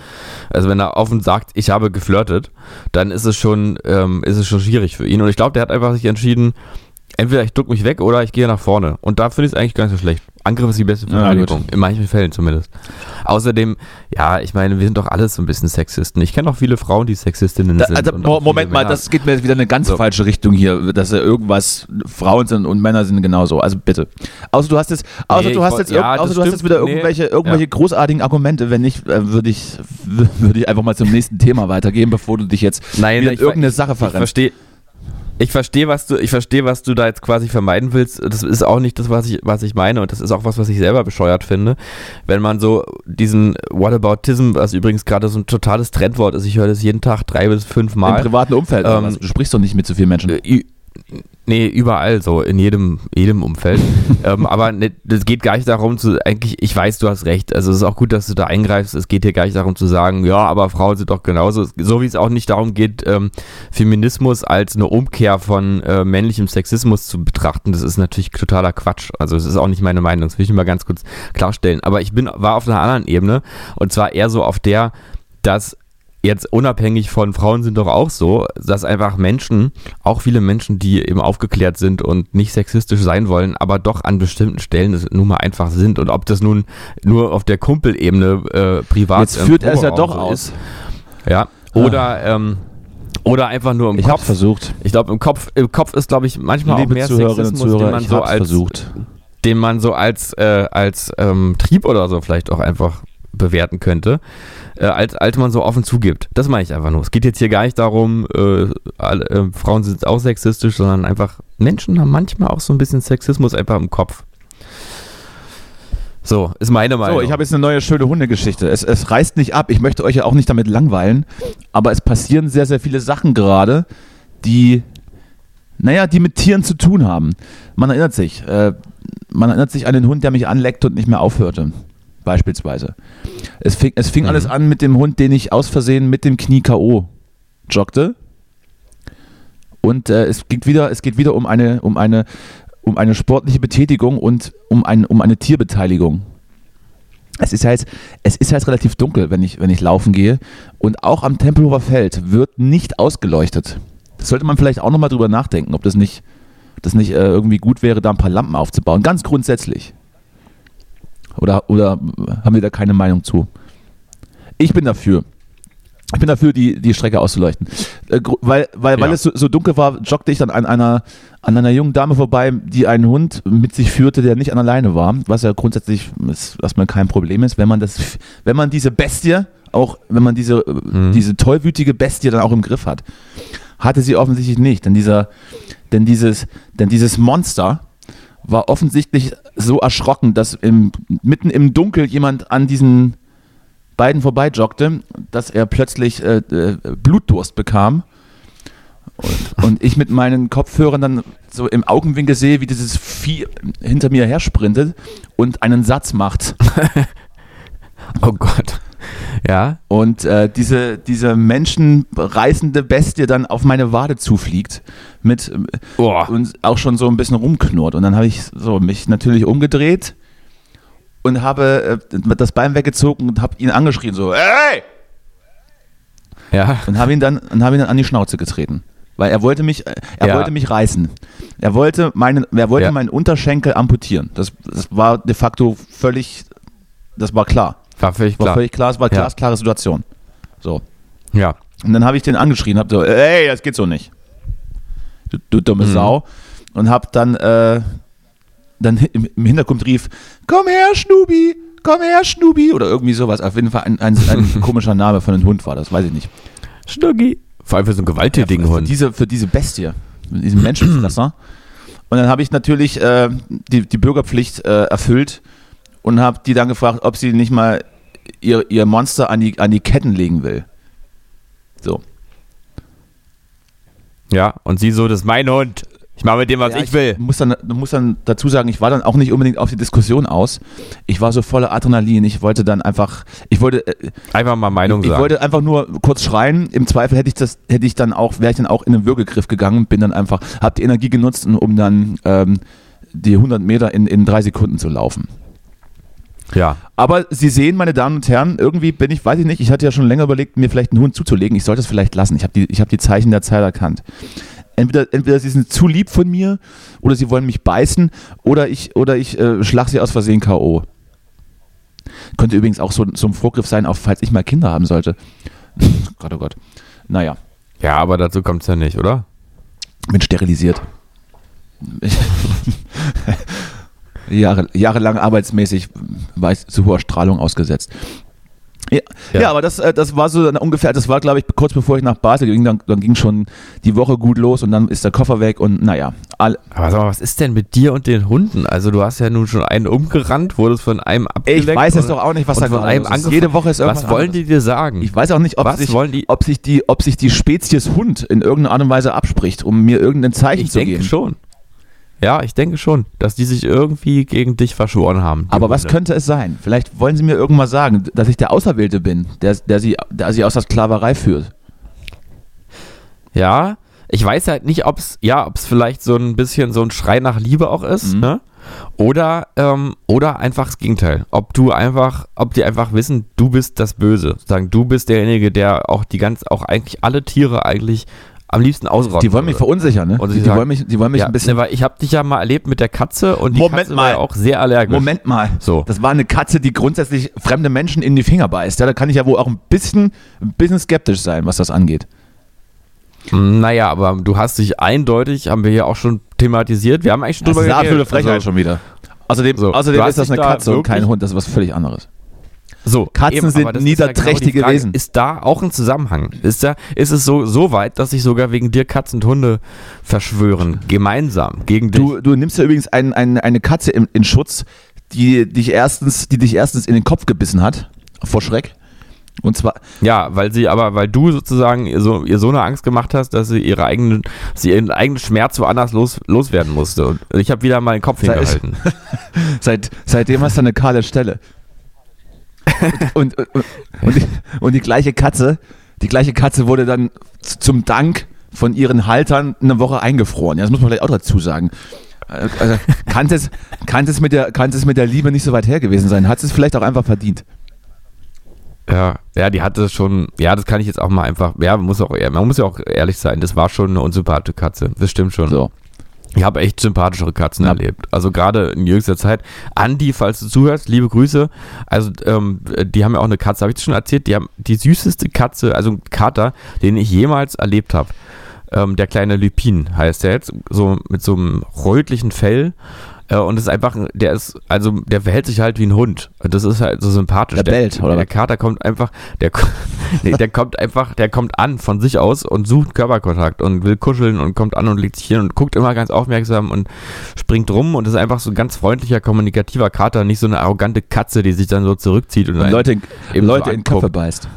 Also wenn er offen sagt, ich habe geflirtet, dann ist es schon, ähm, ist es schon schwierig für ihn. Und ich glaube, der hat einfach sich entschieden, entweder ich duck mich weg oder ich gehe nach vorne. Und da finde ich es eigentlich gar nicht so schlecht. Angriff ist die beste Ja, Verteidigung. in manchen Fällen zumindest. Außerdem, ja, ich meine, wir sind doch alles so ein bisschen Sexisten. Ich kenne auch viele Frauen, die Sexistinnen Da, sind. also, auch Moment mal, das geht mir jetzt wieder in eine ganz So. falsche Richtung hier, dass irgendwas Frauen sind und Männer sind genauso. Also bitte. Außer du hast jetzt, außer Nee, du ich hast jetzt, ja, außer du hast jetzt wieder Nee. irgendwelche, irgendwelche Ja. großartigen Argumente. Wenn nicht, äh, würde ich, (laughs) würde ich einfach mal zum nächsten Thema weitergehen, bevor du dich jetzt Nein, wieder in ich irgendeine ich- Sache Ich verrennst. verstehe. Ich verstehe, was du, ich verstehe, was du da jetzt quasi vermeiden willst. Das ist auch nicht das, was ich, was ich meine. Und das ist auch was, was ich selber bescheuert finde. Wenn man so diesen Whataboutism, was übrigens gerade so ein totales Trendwort ist, ich höre das jeden Tag drei bis fünf Im Mal. privaten Umfeld. Ähm, du sprichst doch nicht mit so vielen Menschen. Äh, Nee, überall so, in jedem, jedem Umfeld. (laughs) ähm, aber ne, das geht gar nicht darum zu, eigentlich, ich weiß, du hast recht. Also es ist auch gut, dass du da eingreifst. Es geht hier gar nicht darum zu sagen, ja, aber Frauen sind doch genauso. So wie es auch nicht darum geht, ähm, Feminismus als eine Umkehr von äh, männlichem Sexismus zu betrachten. Das ist natürlich totaler Quatsch. Also es ist auch nicht meine Meinung. Das will ich mal ganz kurz klarstellen. Aber ich bin, war auf einer anderen Ebene und zwar eher so auf der, dass jetzt unabhängig von Frauen sind doch auch so, dass einfach Menschen, auch viele Menschen, die eben aufgeklärt sind und nicht sexistisch sein wollen, aber doch an bestimmten Stellen es nun mal einfach sind. Und ob das nun nur auf der Kumpelebene äh, privat Jetzt im führt er es ja doch aus. ist. Ja. Oder, ähm, oder einfach nur im Ich Kopf. versucht. Ich glaube, im Kopf, im Kopf ist, glaube ich, manchmal auch Liebe mehr Zuhörerinnen Sexismus, den Zuhörer, man ich so als versucht. den man so als, äh, als ähm, Trieb oder so vielleicht auch einfach bewerten könnte, äh, als, als man so offen zugibt. Das meine ich einfach nur. Es geht jetzt hier gar nicht darum, äh, alle, äh, Frauen sind auch sexistisch, sondern einfach Menschen haben manchmal auch so ein bisschen Sexismus einfach im Kopf. So, ist meine Meinung. So, ich habe jetzt eine neue schöne Hundegeschichte. Es, es reißt nicht ab. Ich möchte euch ja auch nicht damit langweilen, aber es passieren sehr, sehr viele Sachen gerade, die, naja, die mit Tieren zu tun haben. Man erinnert sich. Äh, man erinnert sich an den Hund, der mich anleckt und nicht mehr aufhörte. Beispielsweise. Es fing, es fing Mhm. alles an mit dem Hund, den ich aus Versehen mit dem Knie K.O. joggte. Und äh, es geht wieder, es geht wieder um eine, um eine, um eine sportliche Betätigung und um, ein, um eine Tierbeteiligung. Es ist ja jetzt, es ist ja jetzt relativ dunkel, wenn ich, wenn ich laufen gehe. Und auch am Tempelhofer Feld wird nicht ausgeleuchtet. Das sollte man vielleicht auch nochmal drüber nachdenken, ob das nicht, das nicht äh, irgendwie gut wäre, da ein paar Lampen aufzubauen. Ganz grundsätzlich. Oder, oder haben wir da keine Meinung zu? Ich bin dafür. Ich bin dafür, die, die Strecke auszuleuchten. Äh, weil weil, weil Ja. es so, so dunkel war, joggte ich dann an einer, an einer jungen Dame vorbei, die einen Hund mit sich führte, der nicht an der Leine war. Was ja grundsätzlich ist, erstmal kein Problem ist, wenn man das, wenn man diese Bestie, auch wenn man diese, äh, diese tollwütige Bestie dann auch im Griff hat. Hatte sie offensichtlich nicht, denn dieser, denn dieses, denn dieses Monster war offensichtlich so erschrocken, dass im, mitten im Dunkel jemand an diesen beiden vorbeijoggte, dass er plötzlich äh, äh, Blutdurst bekam. Und, (laughs) und ich mit meinen Kopfhörern dann so im Augenwinkel sehe, wie dieses Vieh hinter mir her sprintet und einen Satz macht. (laughs) Oh Gott. Ja. Und äh, diese, diese menschenreißende Bestie dann auf meine Wade zufliegt mit Boah. und auch schon so ein bisschen rumknurrt. Und dann habe ich so mich natürlich umgedreht und habe äh, das Bein weggezogen und habe ihn angeschrien so, ey! Ja. Und habe ihn dann und habe ihn dann an die Schnauze getreten. Weil er wollte mich, äh, er Ja. wollte mich reißen. Er wollte meinen, er wollte Ja. meinen Unterschenkel amputieren. Das, das war de facto völlig, das war klar. War völlig War klar. völlig klar, es war Ja. glasklare Situation. So. Ja. Und dann habe ich den angeschrien, habe so, ey, das geht so nicht. Du, du dumme Mhm. Sau. Und habe dann, äh, dann im Hintergrund rief, komm her, Schnubi, komm her, Schnubi. Oder irgendwie sowas. Auf jeden Fall ein, ein, ein (laughs) komischer Name von einem Hund war das, weiß ich nicht. Schnuggi. Vor allem für so einen gewalttätigen für, Hund. diese, für diese Bestie, für diesen Menschenfresser. (clears throat) Und dann habe ich natürlich äh, die, die Bürgerpflicht äh, erfüllt und habe die dann gefragt, ob sie nicht mal ihr, ihr Monster an die, an die Ketten legen will. So. Ja. Und sie so, das ist mein Hund. Ich mache mit dem, was Ja, ich will. Muss dann, muss dann dazu sagen, ich war dann auch nicht unbedingt auf die Diskussion aus. Ich war so voller Adrenalin. Ich wollte dann einfach, ich wollte, äh, Einfach mal Meinung ich sagen. wollte einfach nur kurz schreien. Im Zweifel hätte ich das, hätte ich dann auch, wäre ich dann auch in den Würgegriff gegangen. Bin dann einfach, habe die Energie genutzt, um dann ähm, die 100 Meter in, in drei Sekunden zu laufen. Ja. Aber Sie sehen, meine Damen und Herren, irgendwie bin ich, weiß ich nicht, ich hatte ja schon länger überlegt, mir vielleicht einen Hund zuzulegen. Ich sollte es vielleicht lassen. Ich habe die, ich habe die Zeichen der Zeit erkannt. Entweder, entweder sie sind zu lieb von mir oder sie wollen mich beißen oder ich, oder ich äh, schlag sie aus Versehen K.O. Könnte übrigens auch so, so ein Vorgriff sein, auch falls ich mal Kinder haben sollte. (laughs) Gott, oh Gott. Naja, Ja, aber dazu kommt es ja nicht, oder? bin sterilisiert. (laughs) Jahre, jahrelang arbeitsmäßig war ich zu hoher Strahlung ausgesetzt. Ja, ja. Ja. aber das, äh, das war so ungefähr, das war glaube ich kurz bevor ich nach Basel ging, dann, dann ging schon die Woche gut los und dann ist der Koffer weg und naja, all, Aber sag mal, was ist denn mit dir und den Hunden? Also du hast ja nun schon einen umgerannt, wurdest von einem abgelenkt. ich weiß und- doch auch nicht, was da von einem ist. Jede Woche ist irgendwas Was wollen die dir sagen? Ich weiß auch nicht, ob, Was sich, wollen die- ob, sich die, ob sich die Spezies Hund in irgendeiner Art und Weise abspricht, um mir irgendein Zeichen Ich zu denke geben. schon. Ja, ich denke schon, dass die sich irgendwie gegen dich verschworen haben. Aber was Hunde. könnte es sein? Vielleicht wollen sie mir irgendwas sagen, dass ich der Auserwählte bin, der, der, sie, der sie aus der Sklaverei führt. Ja, ich weiß halt nicht, ob es ja, vielleicht so ein bisschen so ein Schrei nach Liebe auch ist, Mhm. ne? Oder ähm, oder einfach das Gegenteil. Ob du einfach, ob die einfach wissen, du bist das Böse, sagen, du bist derjenige, der auch die ganz, auch eigentlich alle Tiere eigentlich am liebsten ausrotten. Die wollen mich verunsichern, ne? Und Die, sie die, sagen- wollen mich, die wollen mich ja, ein bisschen. ne, ich habe dich ja mal erlebt mit der Katze und die Moment Katze mal. war ja auch sehr allergisch. Moment mal. So. Das war eine Katze, die grundsätzlich fremde Menschen in die Finger beißt. Ja, da kann ich ja wohl auch ein bisschen, ein bisschen skeptisch sein, was das angeht. Naja, aber du hast dich eindeutig, haben wir hier auch schon thematisiert. Wir haben eigentlich schon Das ist drüber eine absolute geredet. Frechheit Also- schon wieder. Außerdem, So, außerdem ist das eine da Katze und kein wirklich- Hund. Das ist was völlig anderes. So, Katzen sind aber das ist ja niederträchtige genau Wesen. Ist da auch ein Zusammenhang? Ist, da, ist es so, so weit, dass sich sogar wegen dir Katzen und Hunde verschwören? Gemeinsam gegen dich? Du, du nimmst ja übrigens ein, ein, eine Katze in, in Schutz, die dich, erstens, die dich erstens in den Kopf gebissen hat, vor Schreck. Und zwar, ja, weil sie aber, weil du sozusagen ihr so, ihr so eine Angst gemacht hast, dass sie ihre eigenen, sie ihren eigenen Schmerz woanders los, loswerden musste. Und ich habe wieder mal den Kopf Sei- hingehalten. (laughs) seit, seitdem hast du eine kahle Stelle. Und, und, und, und, die, und die gleiche Katze, die gleiche Katze wurde dann zum Dank von ihren Haltern eine Woche eingefroren. Ja, das muss man vielleicht auch dazu sagen. Also, also, kann es, kann es mit der, kann es mit der Liebe nicht so weit her gewesen sein? Hat es vielleicht auch einfach verdient? Ja, ja, die hatte schon, ja, das kann ich jetzt auch mal einfach, ja, man muss auch, man muss ja auch ehrlich sein, das war schon eine unsympathische Katze, das stimmt schon. So. Ich habe echt sympathischere Katzen Ja. erlebt. Also gerade in jüngster Zeit. Andi, falls du zuhörst, liebe Grüße. Also ähm, die haben ja auch eine Katze, habe ich das schon erzählt? Die haben die süßeste Katze, also ein Kater, den ich jemals erlebt habe. Ähm, der kleine Lupin heißt der jetzt, so mit so einem rötlichen Fell. Äh, und ist einfach, ein- der ist, also der verhält sich halt wie ein Hund. Und Das ist halt so sympathisch. Der bellt, oder Der? Kater kommt einfach, der, (laughs) nee, der kommt einfach, der kommt an von sich aus und sucht Körperkontakt und will kuscheln und kommt an und legt sich hin und guckt immer ganz aufmerksam und springt rum und ist einfach so ein ganz freundlicher, kommunikativer Kater, nicht so eine arrogante Katze, die sich dann so zurückzieht und, Und Leute, Leute so in Köpfe beißt.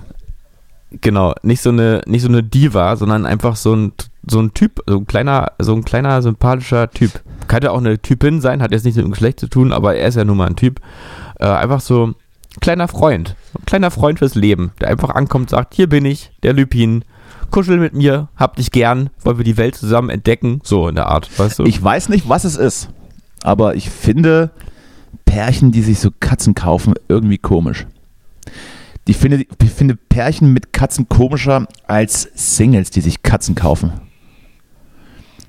Genau, nicht so eine, nicht so eine Diva, sondern einfach so ein, so ein Typ, so ein kleiner, so ein kleiner sympathischer Typ. Könnte auch eine Typin sein, hat jetzt nichts mit dem Geschlecht zu tun, aber er ist ja nun mal ein Typ. Äh, einfach so ein kleiner Freund, ein kleiner Freund fürs Leben, der einfach ankommt, sagt, hier bin ich, der Lupin, kuschel mit mir, hab dich gern, wollen wir die Welt zusammen entdecken, so in der Art, weißt du? Ich weiß nicht, was es ist, aber ich finde Pärchen, die sich so Katzen kaufen, irgendwie komisch. Ich finde, ich finde Pärchen mit Katzen komischer als Singles, die sich Katzen kaufen.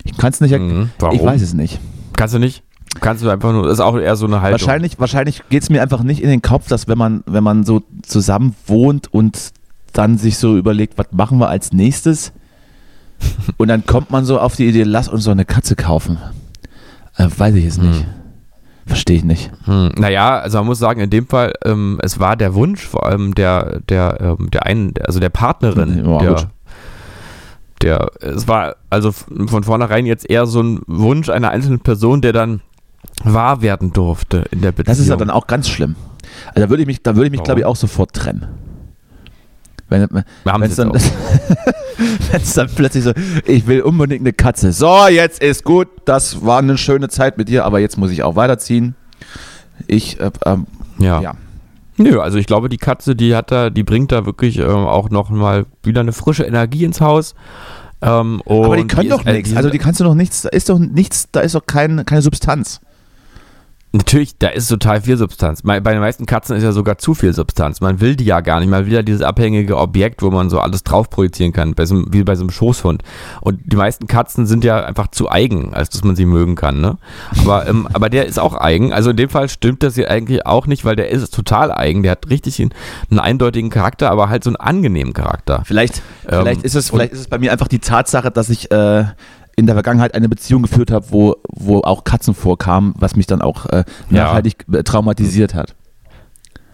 Ich kann es nicht. Mhm. Warum? Ich weiß es nicht. Kannst du nicht? Kannst du einfach nur, das ist auch eher so eine Haltung. Wahrscheinlich, wahrscheinlich geht es mir einfach nicht in den Kopf, dass wenn man, wenn man so zusammen wohnt und dann sich so überlegt, was machen wir als nächstes? (laughs) Und dann kommt man so auf die Idee, lass uns so eine Katze kaufen. Äh, weiß ich es nicht. Verstehe ich nicht. Hm, naja, also man muss sagen, in dem Fall, ähm, es war der Wunsch vor allem der, der, ähm, der einen, also der Partnerin, Ja, der, der, es war also von vornherein jetzt eher so ein Wunsch einer einzelnen Person, der dann wahr werden durfte in der Beziehung. Das ist ja dann auch ganz schlimm. Also da würde ich mich, da würde ich mich, glaube ich, auch sofort trennen. Wenn Wir haben wenn es dann, (laughs) (laughs) auch. wenn's dann plötzlich so, ich will unbedingt eine Katze. So, jetzt ist gut. Das war eine schöne Zeit mit dir, aber jetzt muss ich auch weiterziehen. Ich, äh, ähm, ja. ja. Nö, also ich glaube, die Katze, die hat da, die bringt da wirklich ähm, auch noch mal wieder eine frische Energie ins Haus. Ähm, Aber die können ist- doch nichts. die Also die kannst du doch nichts, da ist doch nichts, da ist doch kein, keine Substanz. Natürlich, da ist total viel Substanz. Bei den meisten Katzen ist ja sogar zu viel Substanz. Man will die ja gar nicht. Man will ja dieses abhängige Objekt, wo man so alles drauf projizieren kann, bei so, wie bei so einem Schoßhund. Und die meisten Katzen sind ja einfach zu eigen, als dass man sie mögen kann. Ne? Aber, ähm, (laughs) aber der ist auch eigen. Also in dem Fall stimmt das hier eigentlich auch nicht, weil der ist total eigen. Der hat richtig einen, einen eindeutigen Charakter, aber halt so einen angenehmen Charakter. Vielleicht, Ähm, vielleicht, ist es, vielleicht ist es bei mir einfach die Tatsache, dass ich äh, in der Vergangenheit eine Beziehung geführt habe, wo, wo auch Katzen vorkamen, was mich dann auch äh, Ja. nachhaltig äh, traumatisiert hat.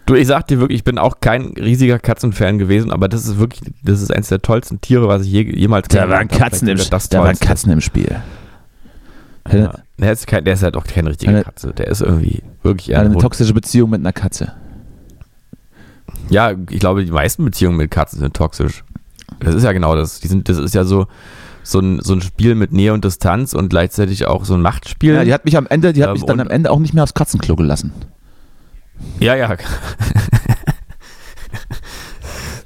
Du, ich sag dir wirklich, ich bin auch kein riesiger Katzenfan gewesen, aber das ist wirklich, das ist eins der tollsten Tiere, was ich je, jemals Da waren. Katzen im, das da waren. Katzen im Spiel. Ja. Der, ist kein, der ist halt auch keine richtige Eine- Katze. Der ist irgendwie wirklich eher Eine ein Hund. toxische Beziehung mit einer Katze. Ja, ich glaube, die meisten Beziehungen mit Katzen sind toxisch. Das ist ja genau das. Die sind, das ist ja so, so, ein, so ein Spiel mit Nähe und Distanz und gleichzeitig auch so ein Machtspiel. Ja, die hat mich am Ende, die hat Ähm, mich dann am Ende auch nicht mehr aufs Katzenklo gelassen. Ja, ja.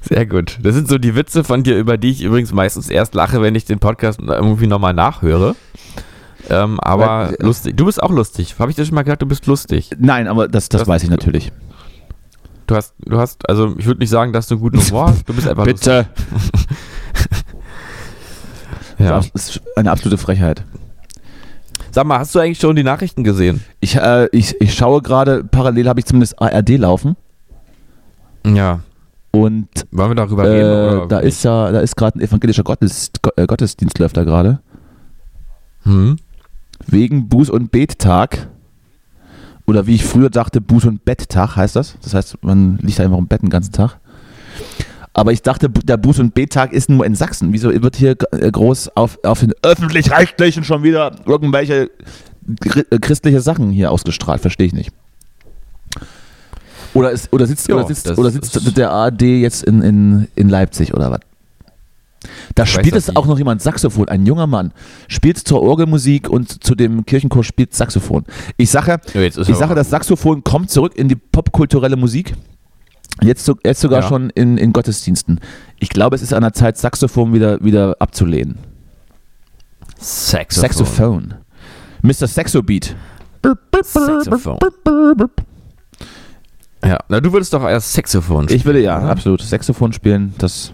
Sehr gut. Das sind so die Witze von dir, über die ich übrigens meistens erst lache, wenn ich den Podcast irgendwie nochmal nachhöre. Ähm, aber Weil- lustig. Du bist auch lustig. Habe ich dir schon mal gesagt, du bist lustig. Nein, aber das, das Das- weiß ich natürlich. Du hast, du hast, also ich würde nicht sagen, dass du guten Humor hast. Du bist einfach lustig. Ja. Das ist eine absolute Frechheit. Sag mal, hast du eigentlich schon die Nachrichten gesehen? Ich, äh, ich, ich schaue gerade, parallel habe ich zumindest ARD laufen Ja. und Wollen wir darüber äh, reden? Oder da ist ja, da ist gerade ein evangelischer Gottes, Go- äh, Gottesdienst läuft da gerade. Hm? Wegen Buß- und Bettag. Oder wie ich früher dachte, Buß- und Betttag heißt das. Das heißt, man liegt einfach im Bett den ganzen Tag. Aber ich dachte, der Buß- und Bettag ist nur in Sachsen. Wieso wird hier äh, groß auf, auf den Öffentlich-Rechtlichen schon wieder irgendwelche äh, christliche Sachen hier ausgestrahlt? Verstehe ich nicht. Oder, ist, oder, sitzt, Ja, oder, sitzt, oder sitzt der ARD jetzt in, in, in Leipzig oder was? Da spielt es auch noch jemand Saxophon, ein junger Mann. Spielt zur Orgelmusik und zu dem Kirchenchor spielt Saxophon. Ich sage, Ja, ich sage, das Saxophon kommt zurück in die popkulturelle Musik. Jetzt, jetzt sogar Ja. schon in, in Gottesdiensten. Ich glaube, es ist an der Zeit, Saxophon wieder, wieder abzulehnen. Saxophon. Saxophon. Mr. Saxobeat. Saxophon. Ja, na, du würdest doch erst Saxophon Ich würde ja, oder? absolut. Saxophon spielen, das,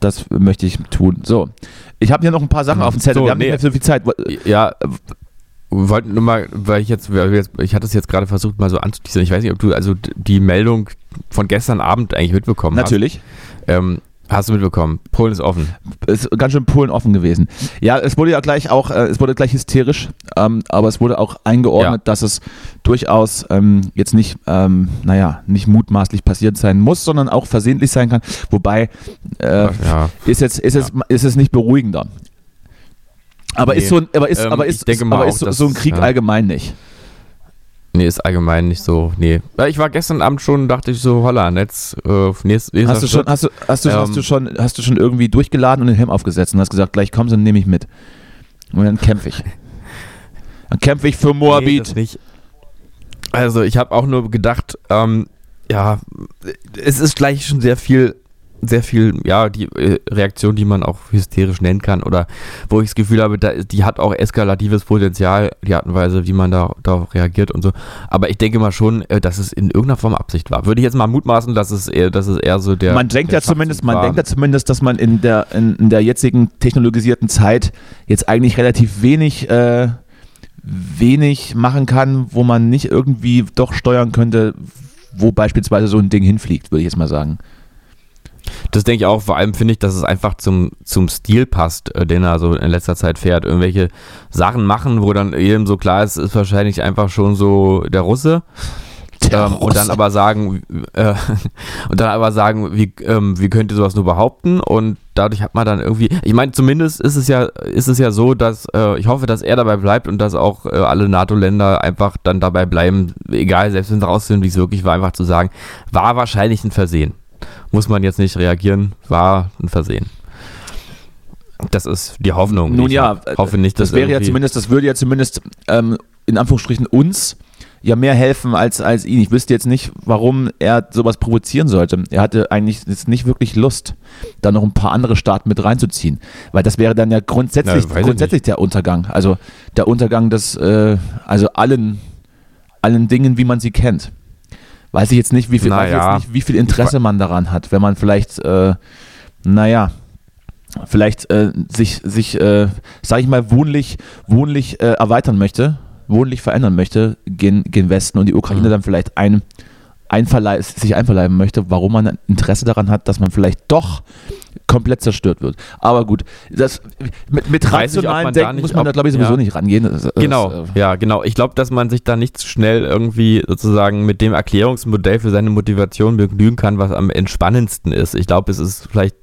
das möchte ich tun. So, ich habe hier noch ein paar Sachen Mhm. auf dem Zettel. So, Wir haben nee. nicht mehr so viel Zeit. Ja, wollten nur mal, weil ich jetzt, ich hatte es jetzt gerade versucht mal so anzuteasern. Ich weiß nicht, ob du also die Meldung von gestern Abend eigentlich mitbekommen Natürlich. hast. Ähm, hast du mitbekommen? Polen ist offen. ist ganz schön Polen offen gewesen. Ja, es wurde ja gleich auch, äh, es wurde gleich hysterisch, ähm, aber es wurde auch eingeordnet, Ja. dass es durchaus ähm, jetzt nicht, ähm, naja, nicht mutmaßlich passiert sein muss, sondern auch versehentlich sein kann. Wobei äh, ja. ist jetzt, ist jetzt, ist es nicht beruhigender. Aber Nee. ist so, ein- aber ist, Ähm, aber ist, mal aber auch, ist so, so ein Krieg ja. allgemein nicht. Nee, ist allgemein nicht so. Nee. Ich war gestern Abend schon, dachte ich so, holla, jetzt äh, nächst, Hast du schon, hast du, hast du, hast Ähm, du schon, hast du schon irgendwie durchgeladen und den Helm aufgesetzt und hast gesagt, gleich kommst du und nehme ich mit. Und dann kämpfe ich. (laughs) Dann kämpfe ich für Nee, Moabit. das nicht. Also ich habe auch nur gedacht, ähm, ja, es ist gleich schon sehr viel, sehr viel, ja, die äh, Reaktion, die man auch hysterisch nennen kann oder wo ich das Gefühl habe, da, die hat auch eskalatives Potenzial, die Art und Weise, wie man da darauf reagiert und so. Aber ich denke mal schon, äh, dass es in irgendeiner Form Absicht war. Würde ich jetzt mal mutmaßen, dass es eher, dass es eher so der. man denkt der ja zumindest, man war. denkt ja zumindest, dass man in der, in, in der jetzigen technologisierten Zeit jetzt eigentlich relativ wenig, äh, wenig machen kann, wo man nicht irgendwie doch steuern könnte, wo beispielsweise so ein Ding hinfliegt, würde ich jetzt mal sagen. Das denke ich auch. Vor allem finde ich, dass es einfach zum, zum Stil passt, äh, den er so in letzter Zeit fährt. Irgendwelche Sachen machen, wo dann jedem so klar ist, ist wahrscheinlich einfach schon so der Russe. Der ähm, und dann Russe. aber sagen, (laughs) äh, und dann aber sagen, wie, ähm, wie könnt ihr sowas nur behaupten? Und dadurch hat man dann irgendwie, ich meine, zumindest ist es ja, ist es ja so, dass äh, ich hoffe, dass er dabei bleibt und dass auch äh, alle NATO-Länder einfach dann dabei bleiben, egal, selbst wenn sie raus sind, wie es wirklich war, einfach zu sagen, war wahrscheinlich ein Versehen. Muss man jetzt nicht reagieren, war ein Versehen. Das ist die Hoffnung. Nun Ich ja, hoffe nicht, das dass wäre ja zumindest, das würde ja zumindest ähm, in Anführungsstrichen uns ja mehr helfen als, als ihn. Ich wüsste jetzt nicht, warum er sowas provozieren sollte. Er hatte eigentlich jetzt nicht wirklich Lust, da noch ein paar andere Staaten mit reinzuziehen. Weil das wäre dann ja grundsätzlich, Na, grundsätzlich der Untergang. Also der Untergang des, äh, also allen, allen Dingen, wie man sie kennt. Weiß ich jetzt nicht, wie viel, Naja, nicht, wie viel Interesse man daran hat, wenn man vielleicht, äh, naja, vielleicht äh, sich, sich äh, sag ich mal, wohnlich, wohnlich äh, erweitern möchte, wohnlich verändern möchte, gen, gen Westen und die Ukraine Mhm. dann vielleicht ein, einverlei sich einverleiben möchte, warum man ein Interesse daran hat, dass man vielleicht doch komplett zerstört wird. Aber gut, das, mit, mit rationalen da Denken nicht- muss man da, ob- glaube ich, sowieso ja. nicht rangehen. Das, das, Genau, ja, genau. Ich glaube, dass man sich da nicht zu schnell irgendwie sozusagen mit dem Erklärungsmodell für seine Motivation begnügen kann, was am entspannendsten ist. Ich glaube, es ist vielleicht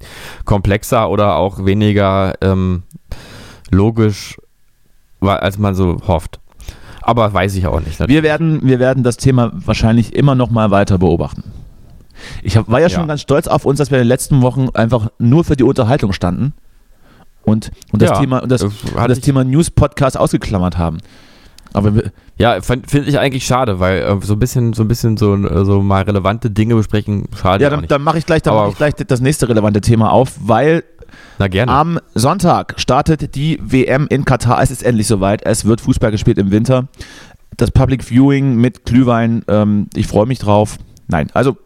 komplexer oder auch weniger ähm, logisch, als man so hofft. Aber weiß ich auch nicht. Wir werden, wir werden das Thema wahrscheinlich immer noch mal weiter beobachten. Ich hab, war ja schon Ja. ganz stolz auf uns, dass wir in den letzten Wochen einfach nur für die Unterhaltung standen und, und das Ja, Thema, und das, äh, das Thema News-Podcast ausgeklammert haben. Aber Ja, finde ich eigentlich schade, weil äh, so ein bisschen, so ein bisschen so, so mal relevante Dinge besprechen, schade ja, dann, dann mache ich, gleich, dann Aber- mach ich gleich das nächste relevante Thema auf, weil Na gerne. Am Sonntag startet die WM in Katar. Es ist endlich soweit. Es wird Fußball gespielt im Winter. Das Public Viewing mit Glühwein. Ähm, ich freue mich drauf. Nein, also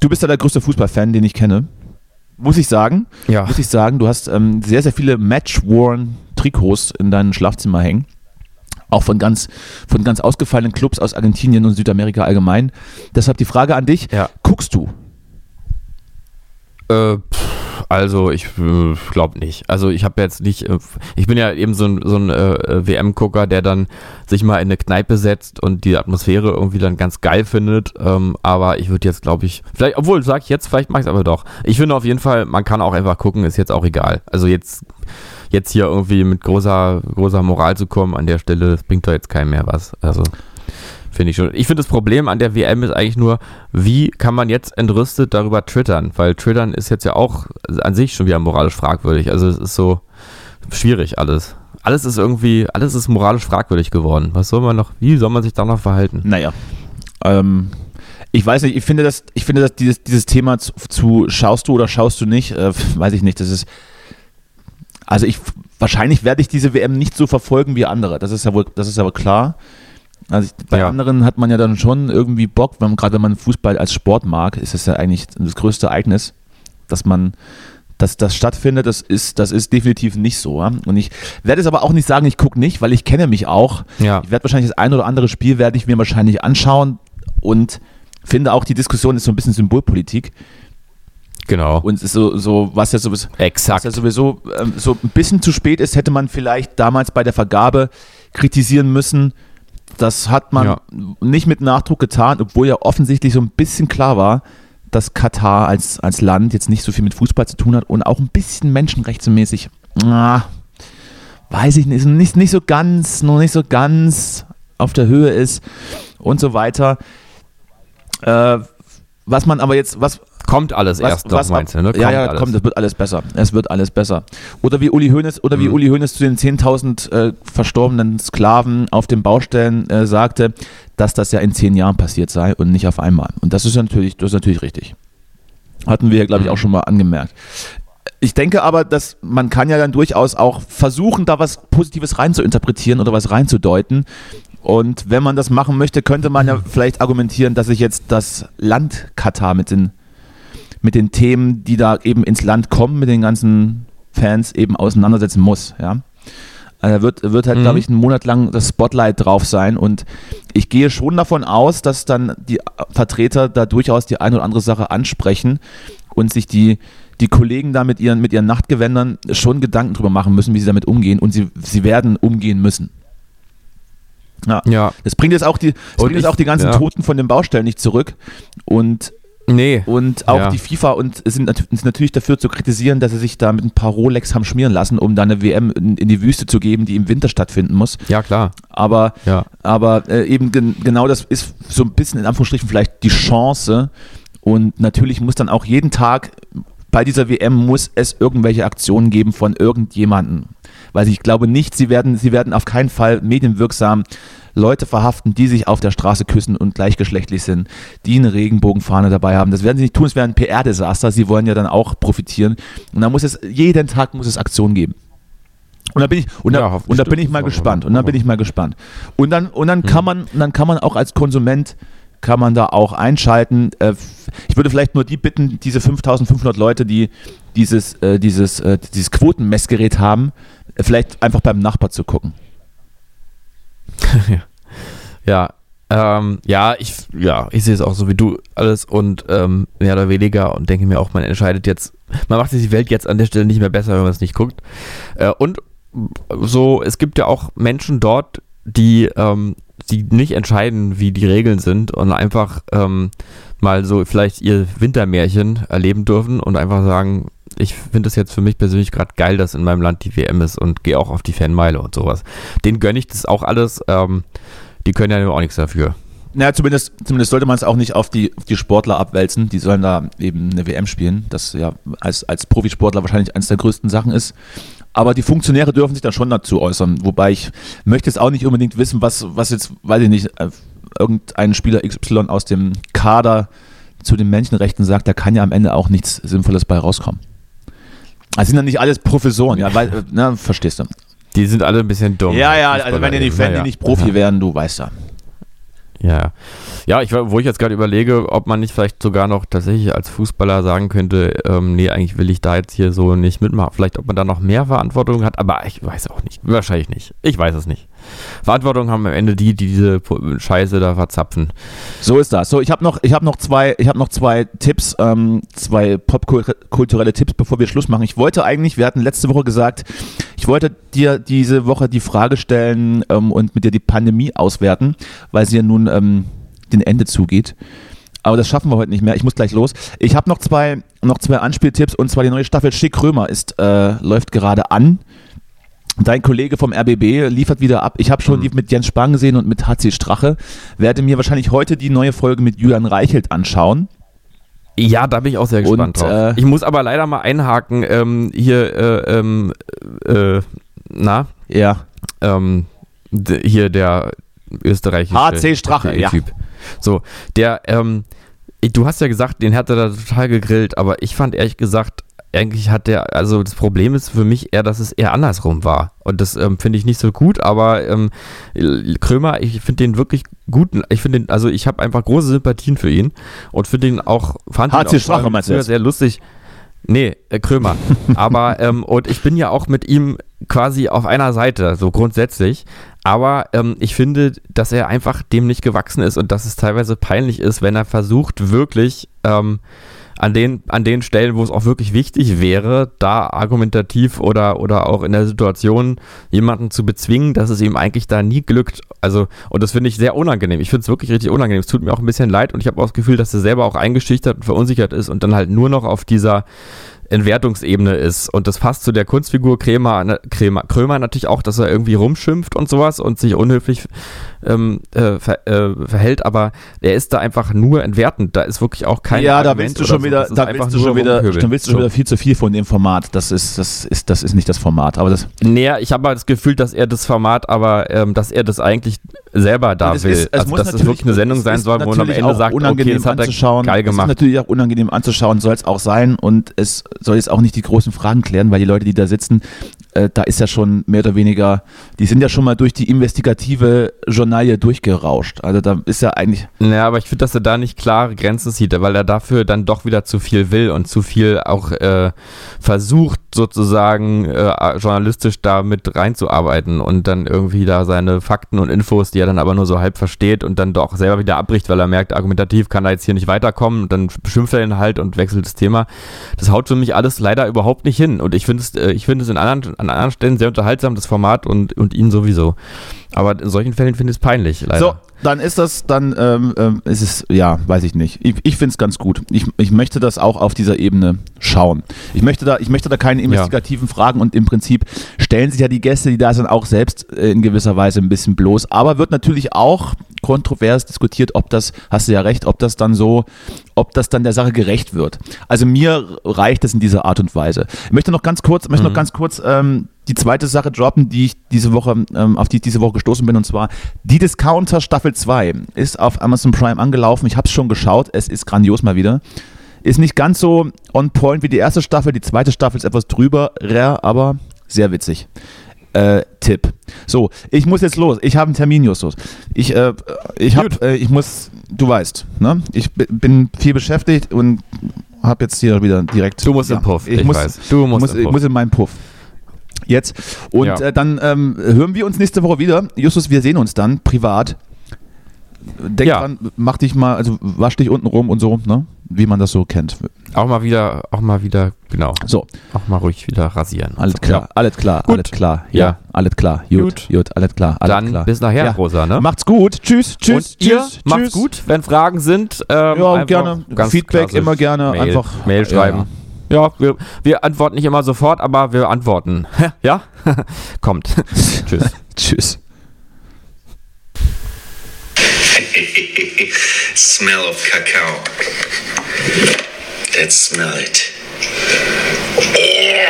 du bist ja der größte Fußballfan, den ich kenne. Muss ich sagen. ja. Muss ich sagen, du hast ähm, sehr, sehr viele Match-Worn-Trikots in deinem Schlafzimmer hängen. Auch von ganz, von ganz ausgefallenen Clubs aus Argentinien und Südamerika allgemein. Deshalb die Frage an dich: Ja. Guckst du? Äh, pff, also ich äh, glaube nicht. Also ich habe jetzt nicht, äh, ich bin ja eben so ein, so ein äh, WM-Gucker, der dann sich mal in eine Kneipe setzt und die Atmosphäre irgendwie dann ganz geil findet. Ähm, aber ich würde jetzt, glaube ich, vielleicht, obwohl sag ich jetzt, vielleicht mache ich es aber doch. Ich finde auf jeden Fall, man kann auch einfach gucken, ist jetzt auch egal. Also jetzt, jetzt hier irgendwie mit großer, großer Moral zu kommen an der Stelle, das bringt doch jetzt keinem mehr was. Also Finde ich schon. Ich finde das Problem an der WM ist eigentlich nur, wie kann man jetzt entrüstet darüber twittern? Weil twittern ist jetzt ja auch an sich schon wieder moralisch fragwürdig. Also es ist so schwierig alles. Alles ist irgendwie, alles ist moralisch fragwürdig geworden. Was soll man noch, wie soll man sich da noch verhalten? Naja. Ähm, Ich weiß nicht, ich finde das, ich finde dass dieses, dieses Thema zu, zu schaust du oder schaust du nicht, äh, weiß ich nicht. Das ist, also ich, wahrscheinlich werde ich diese WM nicht so verfolgen wie andere. Das ist ja wohl, das ist aber klar. Also ich, bei Ja. anderen hat man ja dann schon irgendwie Bock, wenn man, gerade wenn man Fußball als Sport mag, ist das ja eigentlich das größte Ereignis, dass man, dass das stattfindet. Das ist, das ist definitiv nicht so. Ja? Und ich werde es aber auch nicht sagen, ich gucke nicht, weil ich kenne mich auch. Ja. Ich werde wahrscheinlich das ein oder andere Spiel werde ich mir wahrscheinlich anschauen und finde auch die Diskussion ist so ein bisschen Symbolpolitik Genau. und es ist so, so was ja sowieso, was Exakt. ja sowieso ähm, so ein bisschen zu spät ist, hätte man vielleicht damals bei der Vergabe kritisieren müssen. Das hat man Ja. nicht mit Nachdruck getan, obwohl ja offensichtlich so ein bisschen klar war, dass Katar als, als Land jetzt nicht so viel mit Fußball zu tun hat und auch ein bisschen menschenrechtsmäßig, ah, weiß ich nicht, nicht, nicht so ganz, noch nicht so ganz auf der Höhe ist und so weiter. Äh, was man aber jetzt, was, Kommt alles erst noch, meinst du, ne? ja, ja, alles. komm, das wird alles besser. Es wird alles besser. Oder wie Uli Hoeneß, oder wie Mhm. Uli Hoeneß zu den 10.000 äh, verstorbenen Sklaven auf den Baustellen äh, sagte, dass das ja in zehn Jahren passiert sei und nicht auf einmal. Und das ist natürlich, das ist natürlich richtig. Hatten wir, glaube ich, auch schon mal angemerkt. Ich denke aber, dass man kann ja dann durchaus auch versuchen, da was Positives reinzuinterpretieren oder was reinzudeuten. Und wenn man das machen möchte, könnte man ja vielleicht argumentieren, dass sich jetzt das Land Katar mit den mit den Themen, die da eben ins Land kommen, mit den ganzen Fans eben auseinandersetzen muss. Ja? Also da wird, wird halt, Mhm. glaube ich, einen Monat lang das Spotlight drauf sein und ich gehe schon davon aus, dass dann die Vertreter da durchaus die eine oder andere Sache ansprechen und sich die, die Kollegen da mit ihren, mit ihren Nachtgewändern schon Gedanken drüber machen müssen, wie sie damit umgehen und sie, sie werden umgehen müssen. Ja. Ja. Das bringt jetzt auch die, das bringt jetzt auch die ganzen ja. Toten von den Baustellen nicht zurück und Nee. und auch Ja. die FIFA und sind, sind natürlich dafür zu kritisieren, dass sie sich da mit ein paar Rolex haben schmieren lassen, um da eine WM in, in die Wüste zu geben, die im Winter stattfinden muss. Ja, klar. Aber, Ja. aber äh, eben gen genau das ist so ein bisschen in Anführungsstrichen vielleicht die Chance. Und natürlich muss dann auch jeden Tag bei dieser WM muss es irgendwelche Aktionen geben von irgendjemanden. Weil ich glaube nicht, sie werden, sie werden auf keinen Fall medienwirksam Leute verhaften, die sich auf der Straße küssen und gleichgeschlechtlich sind, die eine Regenbogenfahne dabei haben. Das werden sie nicht tun, es wäre ein PR-Desaster. Sie wollen ja dann auch profitieren. Und da muss es, jeden Tag muss es Aktionen geben. Und da bin ich, und da, Ja, und da bin ich mal gespannt. Und dann bin ich mal gespannt. Und dann, und dann kann man, dann kann man auch als Konsument kann man da auch einschalten. Äh, Ich würde vielleicht nur die bitten, diese 5500 Leute, die dieses, äh, dieses, äh, dieses Quotenmessgerät haben, vielleicht einfach beim Nachbar zu gucken. (laughs) Ja, ähm, ja, ich, ja, ich sehe es auch so wie du alles und ähm, mehr oder weniger und denke mir auch, man entscheidet jetzt, man macht sich die Welt jetzt an der Stelle nicht mehr besser, wenn man es nicht guckt. Äh, und so, es gibt ja auch Menschen dort, die, ähm, die nicht entscheiden, wie die Regeln sind und einfach ähm, mal so vielleicht ihr Wintermärchen erleben dürfen und einfach sagen, ich finde es jetzt für mich persönlich gerade geil, dass in meinem Land die WM ist und gehe auch auf die Fanmeile und sowas. Den gönne ich das auch alles. Ähm, die können ja auch nichts dafür. Naja, zumindest, zumindest sollte man es auch nicht auf die, auf die Sportler abwälzen. Die sollen da eben eine WM spielen, das ja als, als Profisportler wahrscheinlich eines der größten Sachen ist. Aber die Funktionäre dürfen sich dann schon dazu äußern. Wobei ich möchte jetzt auch nicht unbedingt wissen, was, was jetzt, weiß ich nicht, äh, irgendein Spieler XY aus dem Kader zu den Menschenrechten sagt, da kann ja am Ende auch nichts Sinnvolles bei rauskommen. Also sind dann nicht alles Professoren, ja, weil, äh, na, verstehst du. Die sind alle ein bisschen dumm. Ja, ja, also wenn die, nicht- wenn die Naja. nicht Profi wären, du weißt ja. Ja, ja, ich, wo ich jetzt gerade überlege, ob man nicht vielleicht sogar noch tatsächlich als Fußballer sagen könnte, ähm, nee, eigentlich will ich da jetzt hier so nicht mitmachen. Vielleicht, ob man da noch mehr Verantwortung hat, aber ich weiß auch nicht. Wahrscheinlich nicht. Ich weiß es nicht. Verantwortung haben am Ende die, die diese Scheiße da verzapfen. So ist das. So, ich habe noch, ich noch zwei, noch zwei Tipps, ähm, zwei popkulturelle Tipps, bevor wir Schluss machen. Ich wollte eigentlich, wir hatten letzte Woche gesagt, ich wollte dir diese Woche die Frage stellen ähm, und mit dir die Pandemie auswerten, weil sie ja nun ähm, den Ende zugeht. Aber das schaffen wir heute nicht mehr. Ich muss gleich los. Ich habe noch zwei, noch zwei Anspieltipps und zwar die neue Staffel Schick Römer ist äh, läuft gerade an. Dein Kollege vom RBB liefert wieder ab. Ich habe schon die mit Jens Spahn gesehen und mit HC Strache. Werde mir wahrscheinlich heute die neue Folge mit Julian Reichelt anschauen. Ja, da bin ich auch sehr gespannt Und, drauf. äh, ich muss aber leider mal einhaken, ähm, hier, äh, ähm, äh, na, Ja. ähm, hier der österreichische HC Strache, ja. Typ. So, der, ähm, du hast ja gesagt, den hat er da total gegrillt, aber ich fand ehrlich gesagt, eigentlich hat der, also das Problem ist für mich eher, dass es eher andersrum war. Und das ähm, finde ich nicht so gut, aber ähm, Krömer, ich finde den wirklich gut. Ich finde den, also ich habe einfach große Sympathien für ihn und finde ihn auch, fand HC ihn Schwache, auch meinst du sehr, jetzt? sehr lustig. Nee, äh, Krömer. (laughs) aber, ähm, und ich bin ja auch mit ihm quasi auf einer Seite, so grundsätzlich. Aber ähm, ich finde, dass er einfach dem nicht gewachsen ist und dass es teilweise peinlich ist, wenn er versucht, wirklich ähm, an, den, an den Stellen, wo es auch wirklich wichtig wäre, da argumentativ oder, oder auch in der Situation jemanden zu bezwingen, dass es ihm eigentlich da nie glückt. Also, und das finde ich sehr unangenehm. Ich finde es wirklich richtig unangenehm. Es tut mir auch ein bisschen leid und ich habe auch das Gefühl, dass er selber auch eingeschüchtert und verunsichert ist und dann halt nur noch auf dieser Entwertungsebene ist. Und das passt zu der Kunstfigur Krämer, ne, Krämer, Krömer natürlich auch, dass er irgendwie rumschimpft und sowas und sich unhöflich ähm, äh, ver, äh, verhält, aber er ist da einfach nur entwertend. Da ist wirklich auch kein ja, da Argument willst du schon so. wieder, Das da willst du schon wieder, dann willst du schon wieder viel zu viel von dem Format. Das ist, das ist, das ist nicht das Format. Aber das, Naja, ich habe halt das Gefühl, dass er das Format, aber ähm, dass er das eigentlich selber da will. ist- es also, muss dass es natürlich- wirklich eine Sendung sein soll, wo man am Ende sagt, okay, das hat er geil Es ist gemacht. natürlich auch unangenehm anzuschauen, soll es auch sein. Und es soll jetzt auch nicht die großen Fragen klären, weil die Leute, die da sitzen, äh, da ist ja schon mehr oder weniger, die sind ja schon mal durch die investigative Journalie durchgerauscht. Also da ist ja eigentlich, Ja, aber ich finde, dass er da nicht klare Grenzen sieht, weil er dafür dann doch wieder zu viel will und zu viel auch äh, versucht, sozusagen äh, journalistisch da mit reinzuarbeiten und dann irgendwie da seine Fakten und Infos, die er dann aber nur so halb versteht und dann doch selber wieder abbricht, weil er merkt, argumentativ kann er jetzt hier nicht weiterkommen und dann beschimpft er ihn halt und wechselt das Thema. Das haut für mich alles leider überhaupt nicht hin und ich finde es, äh, ich finde es in anderen, an anderen Stellen sehr unterhaltsam, das Format und, und ihn sowieso. Aber in solchen Fällen finde ich es peinlich, leider. So, dann ist das, dann ähm, ähm, ist es, ja, weiß ich nicht. Ich, ich finde es ganz gut. Ich, ich möchte das auch auf dieser Ebene schauen. Ich möchte da, ich möchte da keine investigativen Fragen und im Prinzip stellen sich ja die Gäste, die da sind, auch selbst äh, in gewisser Weise ein bisschen bloß. Aber wird natürlich auch kontrovers diskutiert, ob das, hast du ja recht, ob das dann so, ob das dann der Sache gerecht wird. Also mir reicht es in dieser Art und Weise. Ich möchte noch ganz kurz, möchte noch ganz kurz ähm, die zweite Sache droppen, die ich diese Woche, ähm, auf die ich diese Woche gestoßen bin, und zwar die Discounter Staffel 2 ist auf Amazon Prime angelaufen. Ich habe es schon geschaut, es ist grandios mal wieder. Ist nicht ganz so on point wie die erste Staffel, die zweite Staffel ist etwas drüber, rare, aber sehr witzig. Äh, Tipp. So, ich muss jetzt los. Ich habe einen Termin, Justus. Ich, äh, ich habe, äh, ich muss, du weißt, ne? Ich bi- bin viel beschäftigt und habe jetzt hier wieder direkt. Du musst in Puff, Ich, ich muss, weiß. Du musst muss, in ich muss in meinen Puff. Jetzt. Und Ja. äh, dann ähm, hören wir uns nächste Woche wieder. Justus, wir sehen uns dann privat. Denk Ja. dran, mach dich mal, also wasch dich unten rum und so, ne? Wie man das so kennt. Auch mal wieder, auch mal wieder, genau, So, auch mal ruhig wieder rasieren. alles So, klar, ja. alles klar, Gut. alles klar. Ja, Ja. alles klar. Gut, Gut. gut, alles klar, alles Dann klar. bis nachher, Ja. Rosa, ne? Macht's gut. Tschüss, tschüss, Und ihr tschüss. macht's tschüss. gut. Wenn Fragen sind, ähm, Ja, gerne. Feedback immer gerne. Mail, Einfach Mail schreiben. Ja, wir, wir antworten nicht immer sofort, aber wir antworten. ja? (laughs) (laughs) Kommt. (laughs) Tschüss. Tschüss. smell of cacao. Let's smell it. Oh!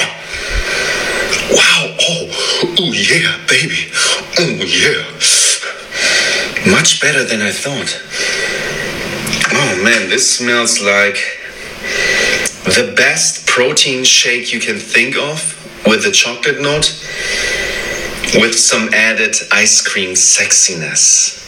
Wow! Oh, oh yeah, baby. Oh yeah. Much better than I thought. Oh man, this smells like the best protein shake you can think of with a chocolate note with some added ice cream sexiness.